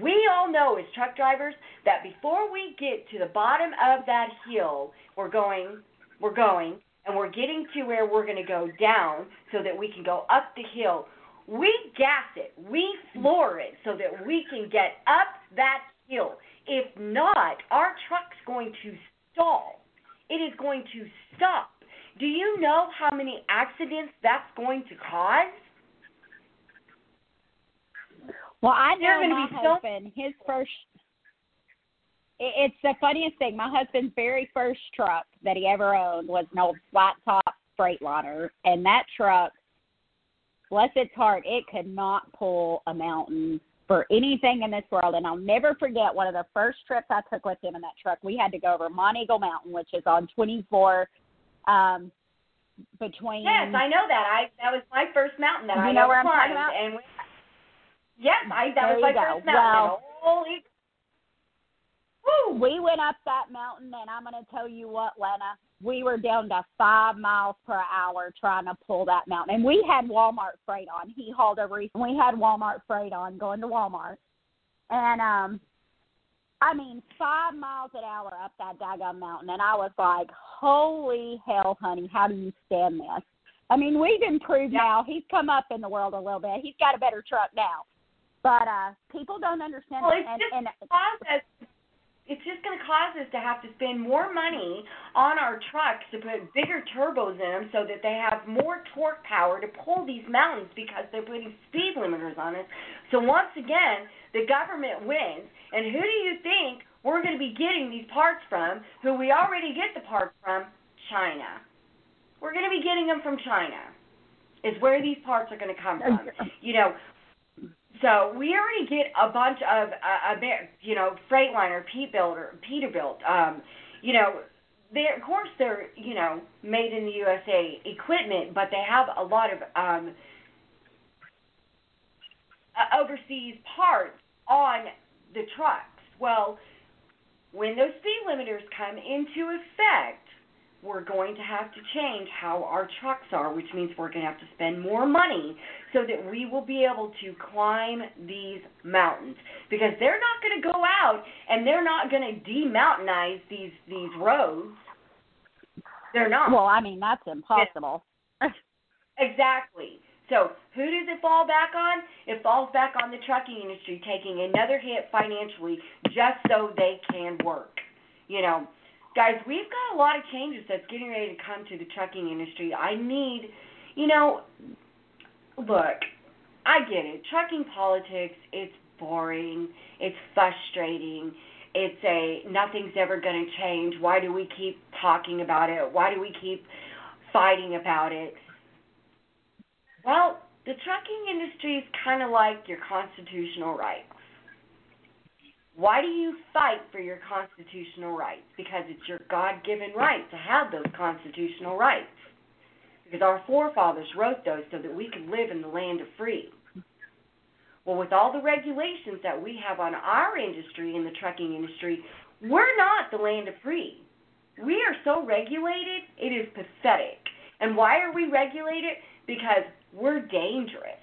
Speaker 2: we all know as truck drivers that before we get to the bottom of that hill, we're going, we're going, and we're getting to where we're going to go down so that we can go up the hill we gas it, we floor it so that we can get up that hill. If not, our truck's going to stall. It is going to stop. Do you know how many accidents that's going to cause?
Speaker 3: Well, I know my husband, so- his first it's the funniest thing. My husband's very first truck that he ever owned was an old flat top Freightliner, and that truck bless its heart, it could not pull a mountain for anything in this world. And I'll never forget one of the first trips I took with him in that truck. We had to go over Monteagle Mountain, which is on 24 um, between.
Speaker 2: Yes, I know that. I that was my first mountain that
Speaker 3: you
Speaker 2: I
Speaker 3: know where
Speaker 2: climbed,
Speaker 3: I'm
Speaker 2: and we, yes, I that
Speaker 3: there
Speaker 2: was my
Speaker 3: go.
Speaker 2: first mountain.
Speaker 3: Well,
Speaker 2: holy!
Speaker 3: We went up that mountain, and I'm going to tell you what, Lena, we were down to five miles per hour trying to pull that mountain. And we had Walmart freight on. He hauled over. We had Walmart freight on going to Walmart. And, um, I mean, five miles an hour up that daggone mountain. And I was like, holy hell, honey, how do you stand this? I mean, we've improved
Speaker 2: yeah.
Speaker 3: now. He's come up in the world a little bit. He's got a better truck now. But uh people don't understand
Speaker 2: well,
Speaker 3: it.
Speaker 2: It's
Speaker 3: And,
Speaker 2: just
Speaker 3: and
Speaker 2: process it's just going to cause us to have to spend more money on our trucks to put bigger turbos in them so that they have more torque power to pull these mountains because they're putting speed limiters on us. So once again, the government wins. And who do you think we're going to be getting these parts from? Who we already get the parts from? China. We're going to be getting them from China. Is where these parts are going to come from. You know, so we already get a bunch of uh, you know Freightliner, Peterbilt, Peterbilt. Um, you know, they of course they're you know made in the USA equipment, but they have a lot of um, uh, overseas parts on the trucks. Well, when those speed limiters come into effect, we're going to have to change how our trucks are, which means we're going to have to spend more money so that we will be able to climb these mountains because they're not going to go out and they're not going to demountainize these these roads. They're not.
Speaker 3: Well, I mean that's impossible.
Speaker 2: exactly. So who does it fall back on? It falls back on the trucking industry taking another hit financially just so they can work. You know, guys, we've got a lot of changes that's getting ready to come to the trucking industry. I need, you know, look, I get it. Trucking politics, it's boring, it's frustrating. It's a nothing's ever going to change. Why do we keep talking about it? Why do we keep fighting about it? Well, the trucking industry is kind of like your constitutional rights. Why do you fight for your constitutional rights? Because it's your God given right to have those constitutional rights. Because our forefathers wrote those so that we could live in the land of free. Well, with all the regulations that we have on our industry, in the trucking industry, we're not the land of free. We are so regulated, it is pathetic. And why are we regulated? Because we're dangerous.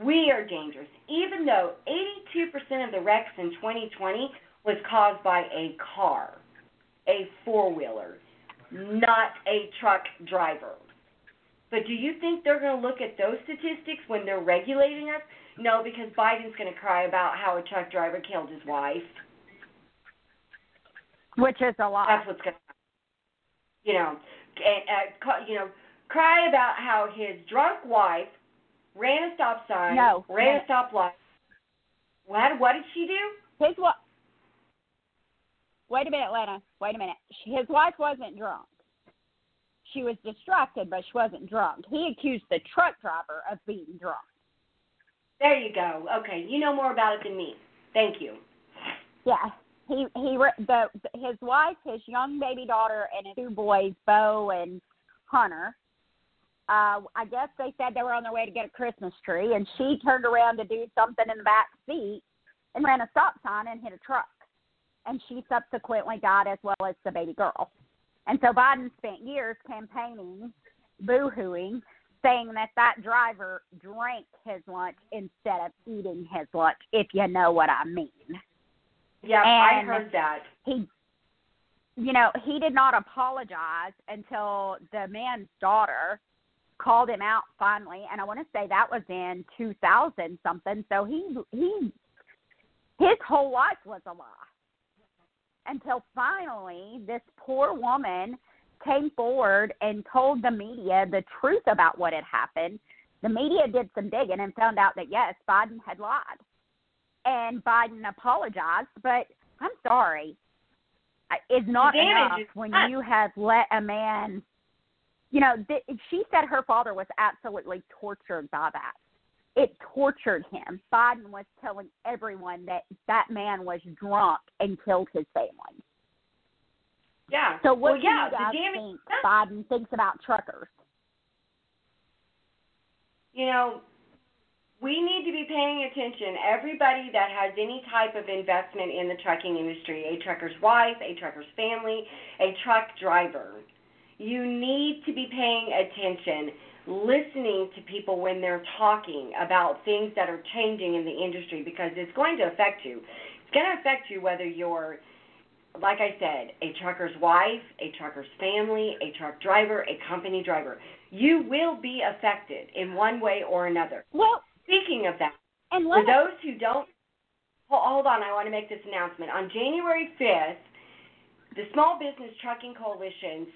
Speaker 2: We are dangerous. Even though 82% of the wrecks in 2020 was caused by a car, a four wheeler, not a truck driver. But do you think they're going to look at those statistics when they're regulating us? No, because Biden's going to cry about how a truck driver killed his wife.
Speaker 3: Which is a lot.
Speaker 2: That's what's going to happen. You know, and, uh, you know, cry about how his drunk wife ran a stop sign,
Speaker 3: no,
Speaker 2: ran
Speaker 3: no.
Speaker 2: a stop light. What? What did she do?
Speaker 3: His what? Wait a minute, Lena. Wait a minute. His wife wasn't drunk. She was distracted, but she wasn't drunk. He accused the truck driver of being drunk.
Speaker 2: There you go. Okay, you know more about it than me. Thank you.
Speaker 3: Yeah, he he the his wife, his young baby daughter, and his two boys, Bo and Hunter. Uh, I guess they said they were on their way to get a Christmas tree, and she turned around to do something in the back seat and ran a stop sign and hit a truck. And she subsequently died, as well as the baby girl. And so Biden spent years campaigning, boo-hooing, saying that that driver drank his lunch instead of eating his lunch, if you know what I mean.
Speaker 2: Yeah,
Speaker 3: and
Speaker 2: I heard that.
Speaker 3: He, you know, he did not apologize until the man's daughter called him out finally, and I want to say that was in 2000 something. So he he his whole life was a lie until finally this poor woman came forward and told the media the truth about what had happened. The media did some digging and found out that yes, Biden had lied. And Biden apologized, but I'm sorry. Is not enough when you have let a man you know, th- she said her father was absolutely tortured by that. It tortured him. Biden was telling everyone that that man was drunk and killed his family.
Speaker 2: Yeah.
Speaker 3: So what
Speaker 2: well, yeah,
Speaker 3: do you guys think Biden thinks about truckers?
Speaker 2: You know, we need to be paying attention. Everybody that has any type of investment in the trucking industry, a trucker's wife, a trucker's family, a truck driver, you need to be paying attention, listening to people when they're talking about things that are changing in the industry because it's going to affect you. It's going to affect you whether you're, like I said, a trucker's wife, a trucker's family, a truck driver, a company driver. You will be affected in one way or another.
Speaker 3: Well,
Speaker 2: speaking of that,
Speaker 3: and
Speaker 2: for those who don't, hold on, I want to make this announcement. On January 5th, the Small Business Trucking Coalition's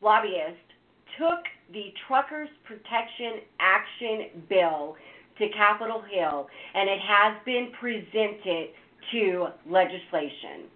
Speaker 2: lobbyist took the Truckers Protection Action Bill to Capitol Hill, and it has been presented to legislation.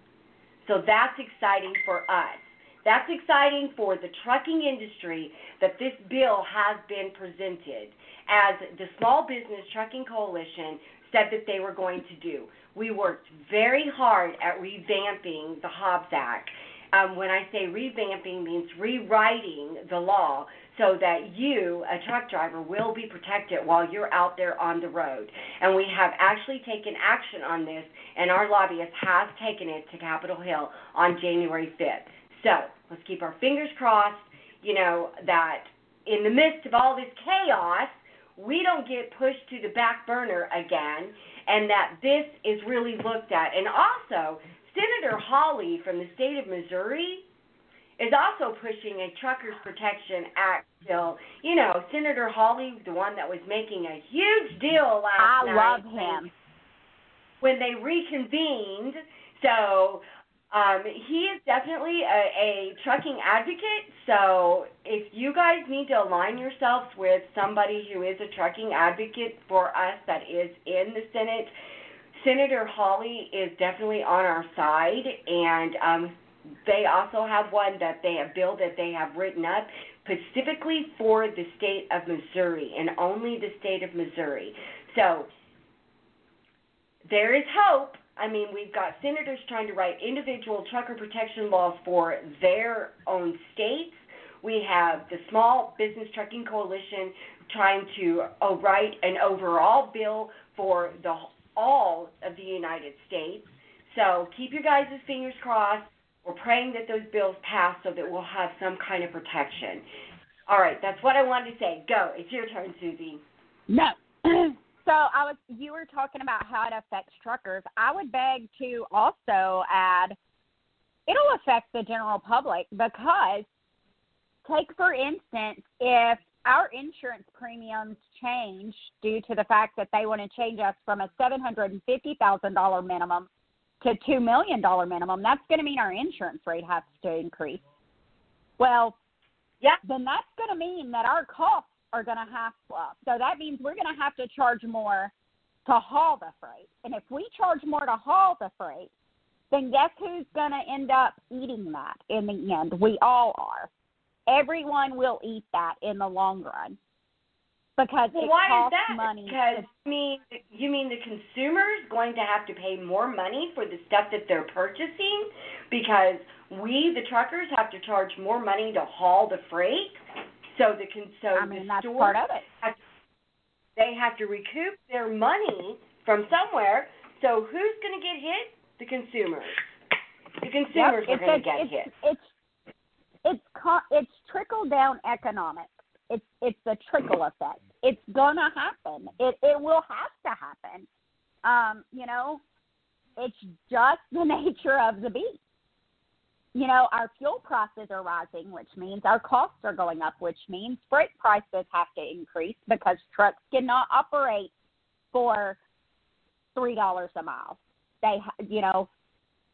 Speaker 2: So that's exciting for us. That's exciting for the trucking industry that this bill has been presented as the Small Business Trucking Coalition said that they were going to do. We worked very hard at revamping the Hobbs Act um, when I say revamping, means rewriting the law so that you, a truck driver, will be protected while you're out there on the road. And we have actually taken action on this, and our lobbyist has taken it to Capitol Hill on January 5th. So let's keep our fingers crossed, you know, that in the midst of all this chaos, we don't get pushed to the back burner again, and that this is really looked at. And also, Senator Hawley from the state of Missouri is also pushing a Truckers Protection Act bill. You know, Senator Hawley, the one that was making a huge deal last
Speaker 3: I
Speaker 2: night.
Speaker 3: love him.
Speaker 2: When they reconvened. So um, he is definitely a, a trucking advocate. So if you guys need to align yourselves with somebody who is a trucking advocate for us that is in the Senate, Senator Hawley is definitely on our side, and um, they also have one that they have bill that they have written up specifically for the state of Missouri and only the state of Missouri. So there is hope. I mean, we've got senators trying to write individual trucker protection laws for their own states. We have the Small Business Trucking Coalition trying to uh, write an overall bill for the all of the United States. So keep your guys' fingers crossed. We're praying that those bills pass so that we'll have some kind of protection. All right, that's what I wanted to say. Go. It's your turn, Susie.
Speaker 3: No. so I was you were talking about how it affects truckers. I would beg to also add it'll affect the general public because take for instance if our insurance premiums change due to the fact that they want to change us from a $750,000 minimum to $2 million minimum, that's going to mean our insurance rate has to increase. Well,
Speaker 2: yeah.
Speaker 3: then that's going to mean that our costs are going to have to up. So that means we're going to have to charge more to haul the freight. And if we charge more to haul the freight, then guess who's going to end up eating that in the end? We all are. Everyone will eat that in the long run because
Speaker 2: well,
Speaker 3: it
Speaker 2: why
Speaker 3: costs
Speaker 2: is that?
Speaker 3: money.
Speaker 2: Because
Speaker 3: to,
Speaker 2: you mean you mean the consumer's going to have to pay more money for the stuff that they're purchasing because we the truckers have to charge more money to haul the freight. So the so
Speaker 3: I mean
Speaker 2: the
Speaker 3: that's
Speaker 2: stores
Speaker 3: part of it.
Speaker 2: Have to, they have to recoup their money from somewhere. So who's going to get hit? The consumers. The consumers
Speaker 3: yep,
Speaker 2: are going to get
Speaker 3: it's,
Speaker 2: hit.
Speaker 3: It's it's it's trickle down economics. It's it's the trickle effect. It's gonna happen. It it will have to happen. Um, you know, it's just the nature of the beast. You know, our fuel prices are rising, which means our costs are going up, which means freight prices have to increase because trucks cannot operate for three dollars a mile. They, you know,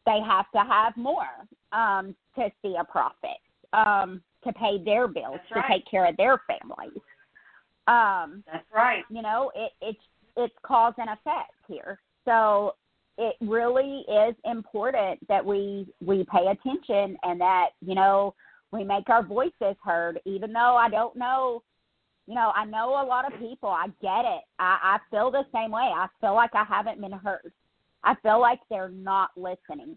Speaker 3: they have to have more um, to see a profit um, to pay their bills, to take care of their families. Um,
Speaker 2: That's right.
Speaker 3: you know, it, it's it's cause and effect here. So it really is important that we we pay attention and that you know we make our voices heard. Even though I don't know, you know, I know a lot of people. I get it. I, I feel the same way. I feel like I haven't been heard. I feel like they're not listening.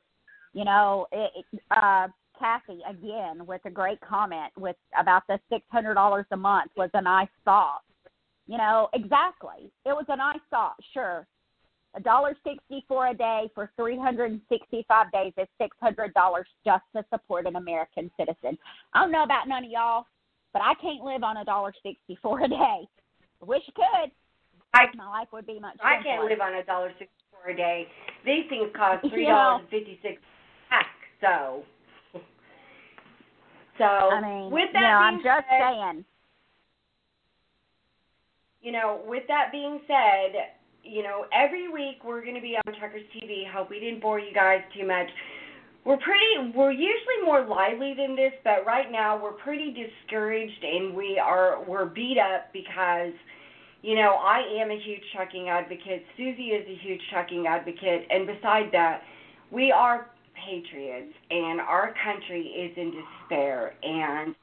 Speaker 3: You know, it, uh, Kathy again with a great comment with about the six hundred dollars a month was a nice thought. You know, exactly. It was a nice thought, sure. A dollar sixty four a day for three hundred and sixty five days is six hundred dollars just to support an American citizen. I don't know about none of y'all, but I can't live on a dollar sixty four a day. I wish I could.
Speaker 2: I
Speaker 3: My life would be much
Speaker 2: I can't live on a dollar sixty four a day. These things cost three dollars and fifty six. So, so
Speaker 3: I mean,
Speaker 2: with
Speaker 3: you
Speaker 2: that
Speaker 3: know,
Speaker 2: being
Speaker 3: I'm just
Speaker 2: said,
Speaker 3: saying.
Speaker 2: you know, with that being said, you know, every week we're going to be on Truckers TV. Hope we didn't bore you guys too much. We're pretty. We're usually more lively than this, but right now we're pretty discouraged and we are we're beat up because, you know, I am a huge trucking advocate. Susie is a huge trucking advocate, and beside that, we are patriots, and our country is in despair. And,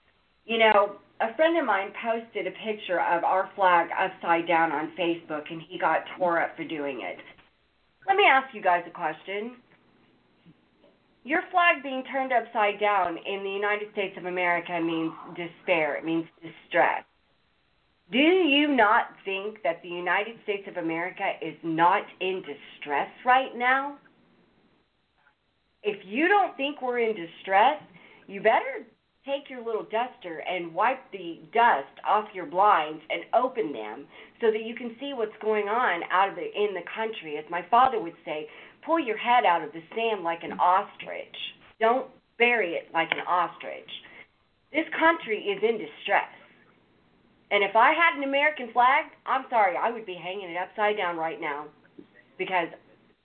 Speaker 2: you know, a friend of mine posted a picture of our flag upside down on Facebook, and he got tore up for doing it. Let me ask you guys a question. Your flag being turned upside down in the United States of America means despair, it means distress. Do you not think that the United States of America is not in distress right now? If you don't think we're in distress, you better take your little duster and wipe the dust off your blinds and open them so that you can see what's going on out of the in the country. As my father would say, pull your head out of the sand like an ostrich. Don't bury it like an ostrich. This country is in distress. And if I had an American flag, I'm sorry, I would be hanging it upside down right now because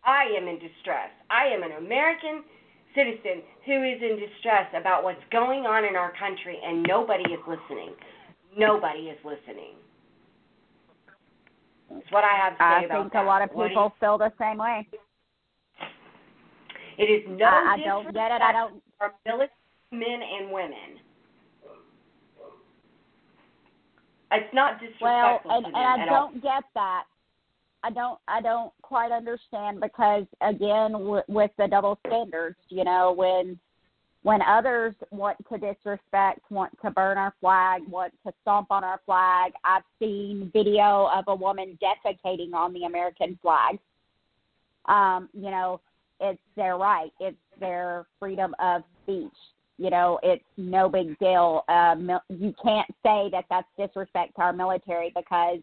Speaker 2: I am in distress. I am an American citizen who is in distress about what's going on in our country, and nobody is listening. Nobody is listening. That's what I have to say
Speaker 3: I
Speaker 2: about
Speaker 3: think
Speaker 2: that.
Speaker 3: a lot of people feel the same way.
Speaker 2: it is no
Speaker 3: I, I don't get it. I don't.
Speaker 2: Military men and women. It's not disrespectful. well,
Speaker 3: and
Speaker 2: and
Speaker 3: I don't get that. I don't I don't quite understand because again w- with the double standards, you know, when when others want to disrespect, want to burn our flag, want to stomp on our flag, I've seen video of a woman defecating on the American flag. Um, you know, it's their right. It's their freedom of speech. You know, it's no big deal. Uh, mil- you can't say that that's disrespect to our military because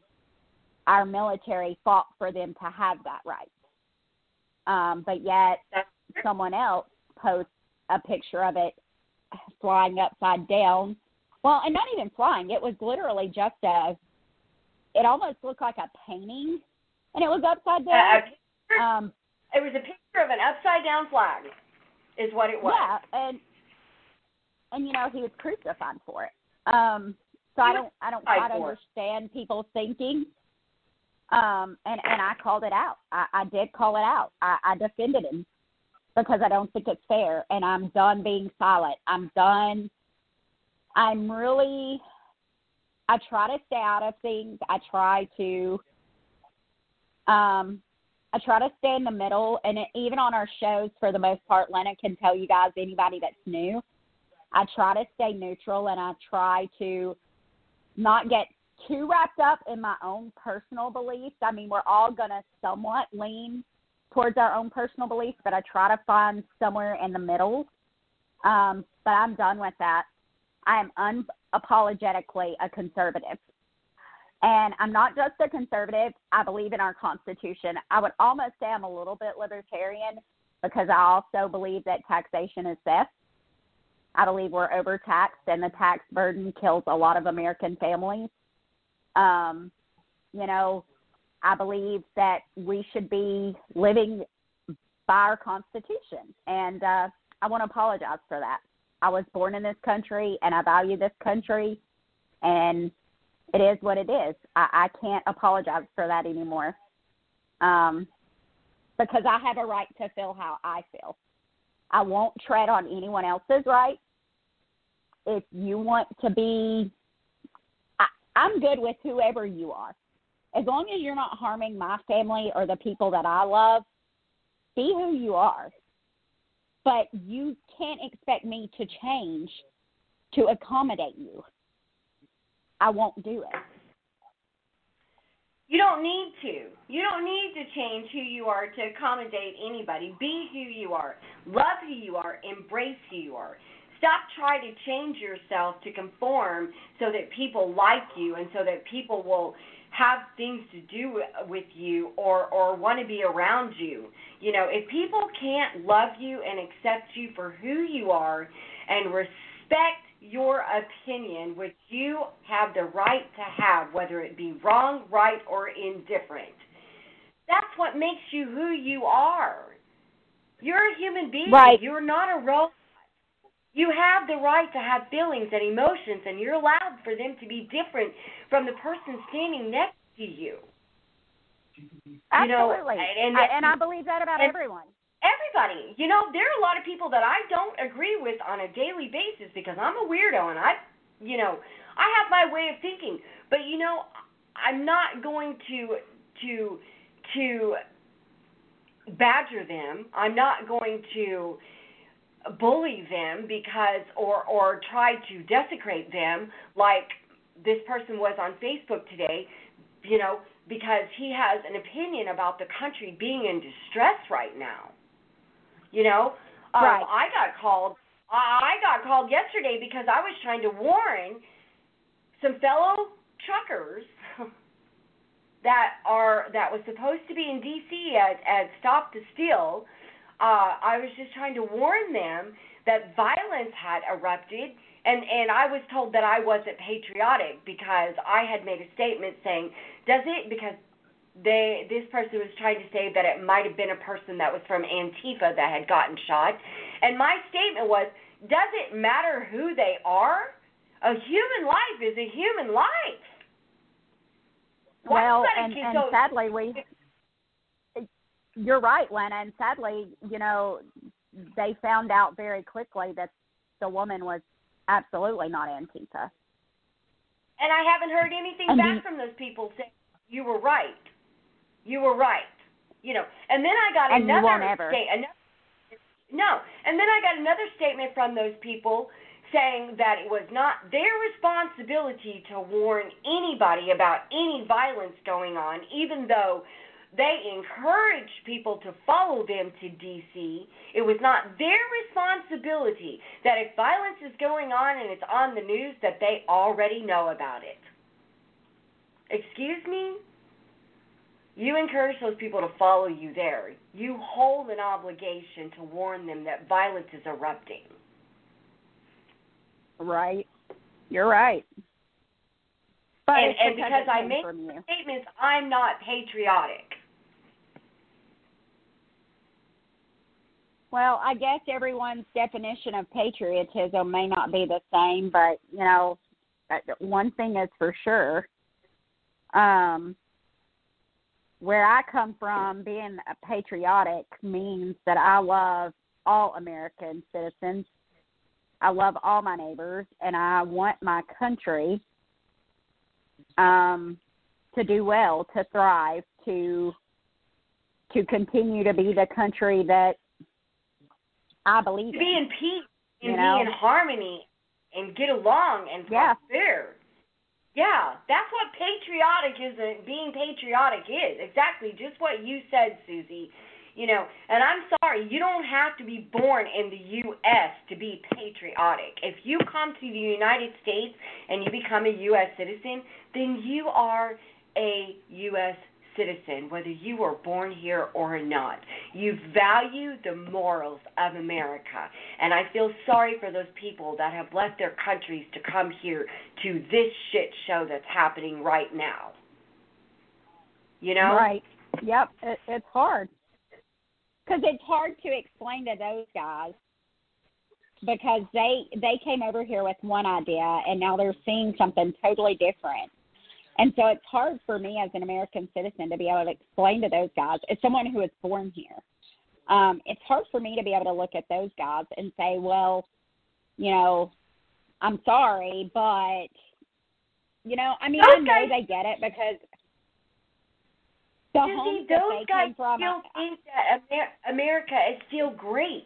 Speaker 3: our military fought for them to have that right. Um, but yet, someone else posts a picture of it flying upside down. Well, and not even flying. It was literally just a. It almost looked like a painting, and it was upside down.
Speaker 2: picture,
Speaker 3: Um,
Speaker 2: it was a picture of an upside down flag, is what it was.
Speaker 3: Yeah, and and you know he was crucified for it. Um, so I don't I don't quite understand people's thinking. Um, and and I called it out. I, I did call it out. I, I defended him because I don't think it's fair, and I'm done being silent. I'm done. I'm really. I try to stay out of things. I try to. Um, I try to stay in the middle, and it, even on our shows, for the most part, Lena can tell you guys anybody that's new. I try to stay neutral, and I try to not get too wrapped up in my own personal beliefs. I mean, we're all gonna somewhat lean towards our own personal beliefs, but I try to find somewhere in the middle. Um, but I'm done with that. I am unapologetically a conservative. And I'm not just a conservative. I believe in our Constitution. I would almost say I'm a little bit libertarian because I also believe that taxation is theft. I believe we're overtaxed and the tax burden kills a lot of American families. Um, you know, I believe that we should be living by our Constitution. And uh, I want to apologize for that. I was born in this country and I value this country. And it is what it is. I, I can't apologize for that anymore. Um, because I have a right to feel how I feel. I won't tread on anyone else's right. If you want to be, I'm good with whoever you are. As long as you're not harming my family or the people that I love, be who you are. But you can't expect me to change to accommodate you. I won't do it.
Speaker 2: You don't need to. You don't need to change who you are to accommodate anybody. Be who you are. Love who you are. Embrace who you are. Stop trying to change yourself to conform so that people like you and so that people will have things to do with you or or want to be around you. You know, if people can't love you and accept you for who you are and respect your opinion, which you have the right to have, whether it be wrong, right, or indifferent. That's what makes you who you are. You're a human being.
Speaker 3: Right.
Speaker 2: You're not a robot. You have the right to have feelings and emotions, and you're allowed for them to be different from the person standing next to you. You know,
Speaker 3: Absolutely.
Speaker 2: and-
Speaker 3: I, and I believe that about everyone.
Speaker 2: everybody. You know, there are a lot of people that I don't agree with on a daily basis because I'm a weirdo and I, you know, I have my way of thinking. But you know, I'm not going to to to badger them. I'm not going to bully them because or or try to desecrate them like this person was on Facebook today, you know, because he has an opinion about the country being in distress right now. You know, um,
Speaker 3: Right.
Speaker 2: I got called. I got called yesterday because I was trying to warn some fellow truckers that are that was supposed to be in D.C. at at Stop the Steal. Uh, I was just trying to warn them that violence had erupted, and and I was told that I wasn't patriotic because I had made a statement saying, "Does it?" Because they this person was trying to say that it might have been a person that was from Antifa that had gotten shot, and my statement was, "Does it matter who they are? A human life is a human life." Why
Speaker 3: well, and, and sadly, we. You're right, Lena, and sadly, you know, they found out very quickly that the woman was absolutely not Antifa.
Speaker 2: And I haven't heard anything
Speaker 3: And
Speaker 2: back
Speaker 3: the-
Speaker 2: from those people saying you were right. You were right. You know. And then I got another
Speaker 3: won't ever.
Speaker 2: sta- another no. And then I got another statement from those people saying that it was not their responsibility to warn anybody about any violence going on, even though they encouraged people to follow them to DC. It was not their responsibility that if violence is going on and it's on the news, that they already know about it. Excuse me? You encourage those people to follow you there. You hold an obligation to warn them that violence is erupting.
Speaker 3: Right. You're right. But
Speaker 2: And- and
Speaker 3: because,
Speaker 2: I make-. Statements I'm not patriotic.
Speaker 3: Well, I guess everyone's definition of patriotism may not be the same, but you know, one thing is for sure. Um, where I come from, being a patriotic means that I love all American citizens. I love all my neighbors, and I want my country um, to do well, to thrive, to to continue to be the country that I believe
Speaker 2: To be
Speaker 3: in.
Speaker 2: peace and
Speaker 3: You know?
Speaker 2: be in harmony and get along and
Speaker 3: Yeah.
Speaker 2: prosper. Yeah, that's what patriotic is. uh, Being patriotic is exactly just what you said, Susie. You know, and I'm sorry, you don't have to be born in the U.S. to be patriotic. If you come to the United States and you become a U.S. citizen, then you are a U.S. citizen, whether you were born here or not. You value the morals of America. And I feel sorry for those people that have left their countries to come here to this shit show that's happening right now. You know?
Speaker 3: Right. Yep. It, it's hard because it's hard to explain to those guys because they they came over here with one idea and now they're seeing something totally different. And so it's hard for me as an American citizen to be able to explain to those guys, as someone who was born here, um, it's hard for me to be able to look at those guys and say, well, you know, I'm sorry, but you know, I mean, I know they get it because the
Speaker 2: You
Speaker 3: homes
Speaker 2: see,
Speaker 3: that
Speaker 2: those
Speaker 3: they
Speaker 2: guys
Speaker 3: came from.
Speaker 2: still think that Amer- America is still great.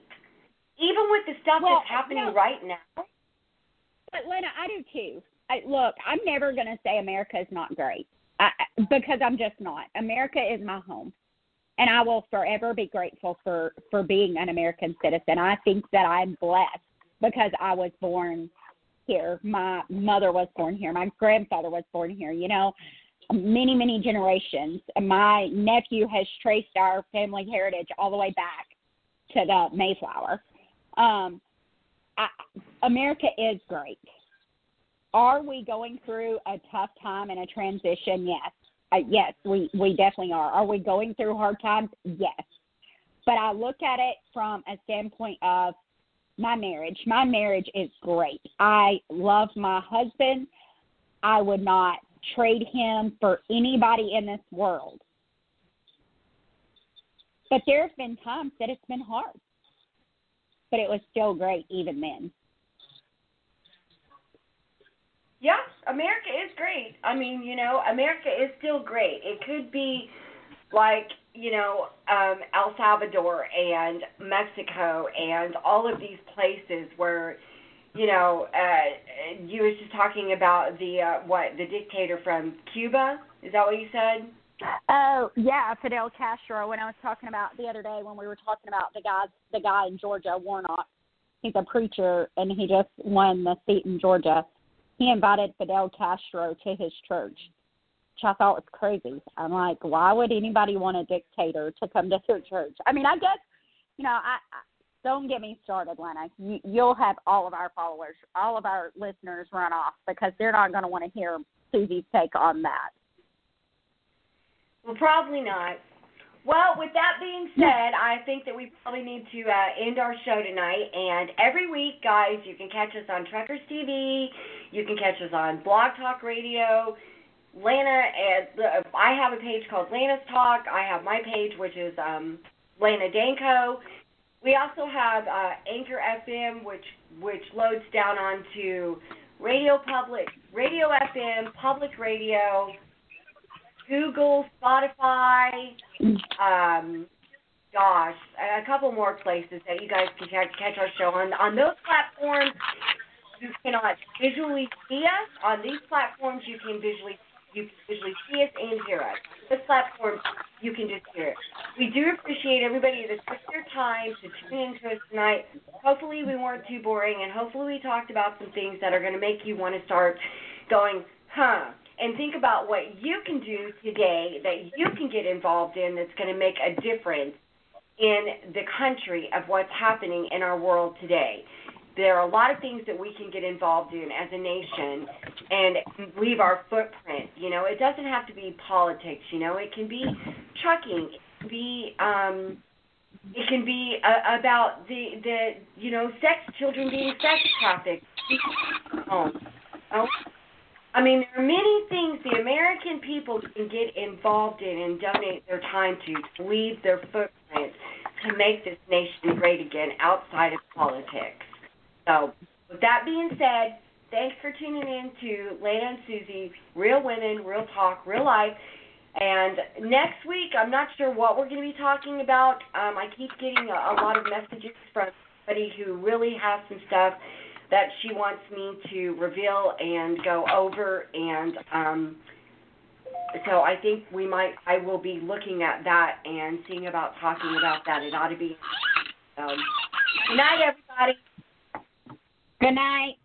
Speaker 2: Even with the stuff
Speaker 3: Well,
Speaker 2: that's happening
Speaker 3: no.
Speaker 2: right now.
Speaker 3: But Lena, I do too. I, look, I'm never going to say America is not great I, because I'm just not. America is my home, and I will forever be grateful for for being an American citizen. I think that I'm blessed because I was born here. My mother was born here. My grandfather was born here. You know, many many generations. My nephew has traced our family heritage all the way back to the Mayflower. Um, I, America is great. Are we going through a tough time and a transition? Yes. Uh, yes, we, we definitely are. Are we going through hard times? Yes. But I look at it from a standpoint of my marriage. My marriage is great. I love my husband. I would not trade him for anybody in this world. But there have been times that it's been hard. But it was still great even then.
Speaker 2: Yeah, America is great. I mean, you know, America is still great. It could be like, you know, um, El Salvador and Mexico and all of these places where, you know, uh, you was just talking about the uh, what the dictator from Cuba. Is that what you said?
Speaker 3: Oh yeah, Fidel Castro. When I was talking about the other day when we were talking about the guy, the guy in Georgia, Warnock. He's a preacher and he just won the seat in Georgia. He invited Fidel Castro to his church, which I thought was crazy. I'm like, why would anybody want a dictator to come to their church? I mean, I guess, you know, I, I don't get me started, Lena. You, you'll have all of our followers, all of our listeners run off because they're not going to want to hear Susie's take on that.
Speaker 2: Well, probably not. Well, with that being said, I think that we probably need to uh, end our show tonight. And every week, guys, you can catch us on Truckers TV. You can catch us on Blog Talk Radio. Lana, and uh, I have a page called Lana's Talk. I have my page, which is um, Lana Danko. We also have uh, Anchor FM, which which loads down onto Radio Public, Radio FM, Public Radio, Google, Spotify, um, gosh, a couple more places that you guys can catch, catch our show on. On those platforms, you cannot visually see us. On these platforms, you can visually you can visually see us and hear us. This platform, you can just hear it. We do appreciate everybody that took their time to tune into us tonight. Hopefully, we weren't too boring, and hopefully, we talked about some things that are going to make you want to start going, huh? And think about what you can do today that you can get involved in that's going to make a difference in the country of what's happening in our world today there are a lot of things that we can get involved in as a nation and leave our footprint. You know, it doesn't have to be politics. You know, it can be trucking. It can be um, it can be uh, about the the you know sex children being sex trafficked. Oh, oh. I mean, there are many things the American people can get involved in and donate their time to to leave their footprint to make this nation great again outside of politics. So, with that being said, thanks for tuning in to Lena and Susie, Real Women, Real Talk, Real Life. And next week, I'm not sure what we're going to be talking about. Um, I keep getting a, a lot of messages from somebody who really has some stuff that she wants me to reveal and go over. And um, so I think we might, I will be looking at that and seeing about talking about that. It ought to be. Um, good night, everybody.
Speaker 3: Good night.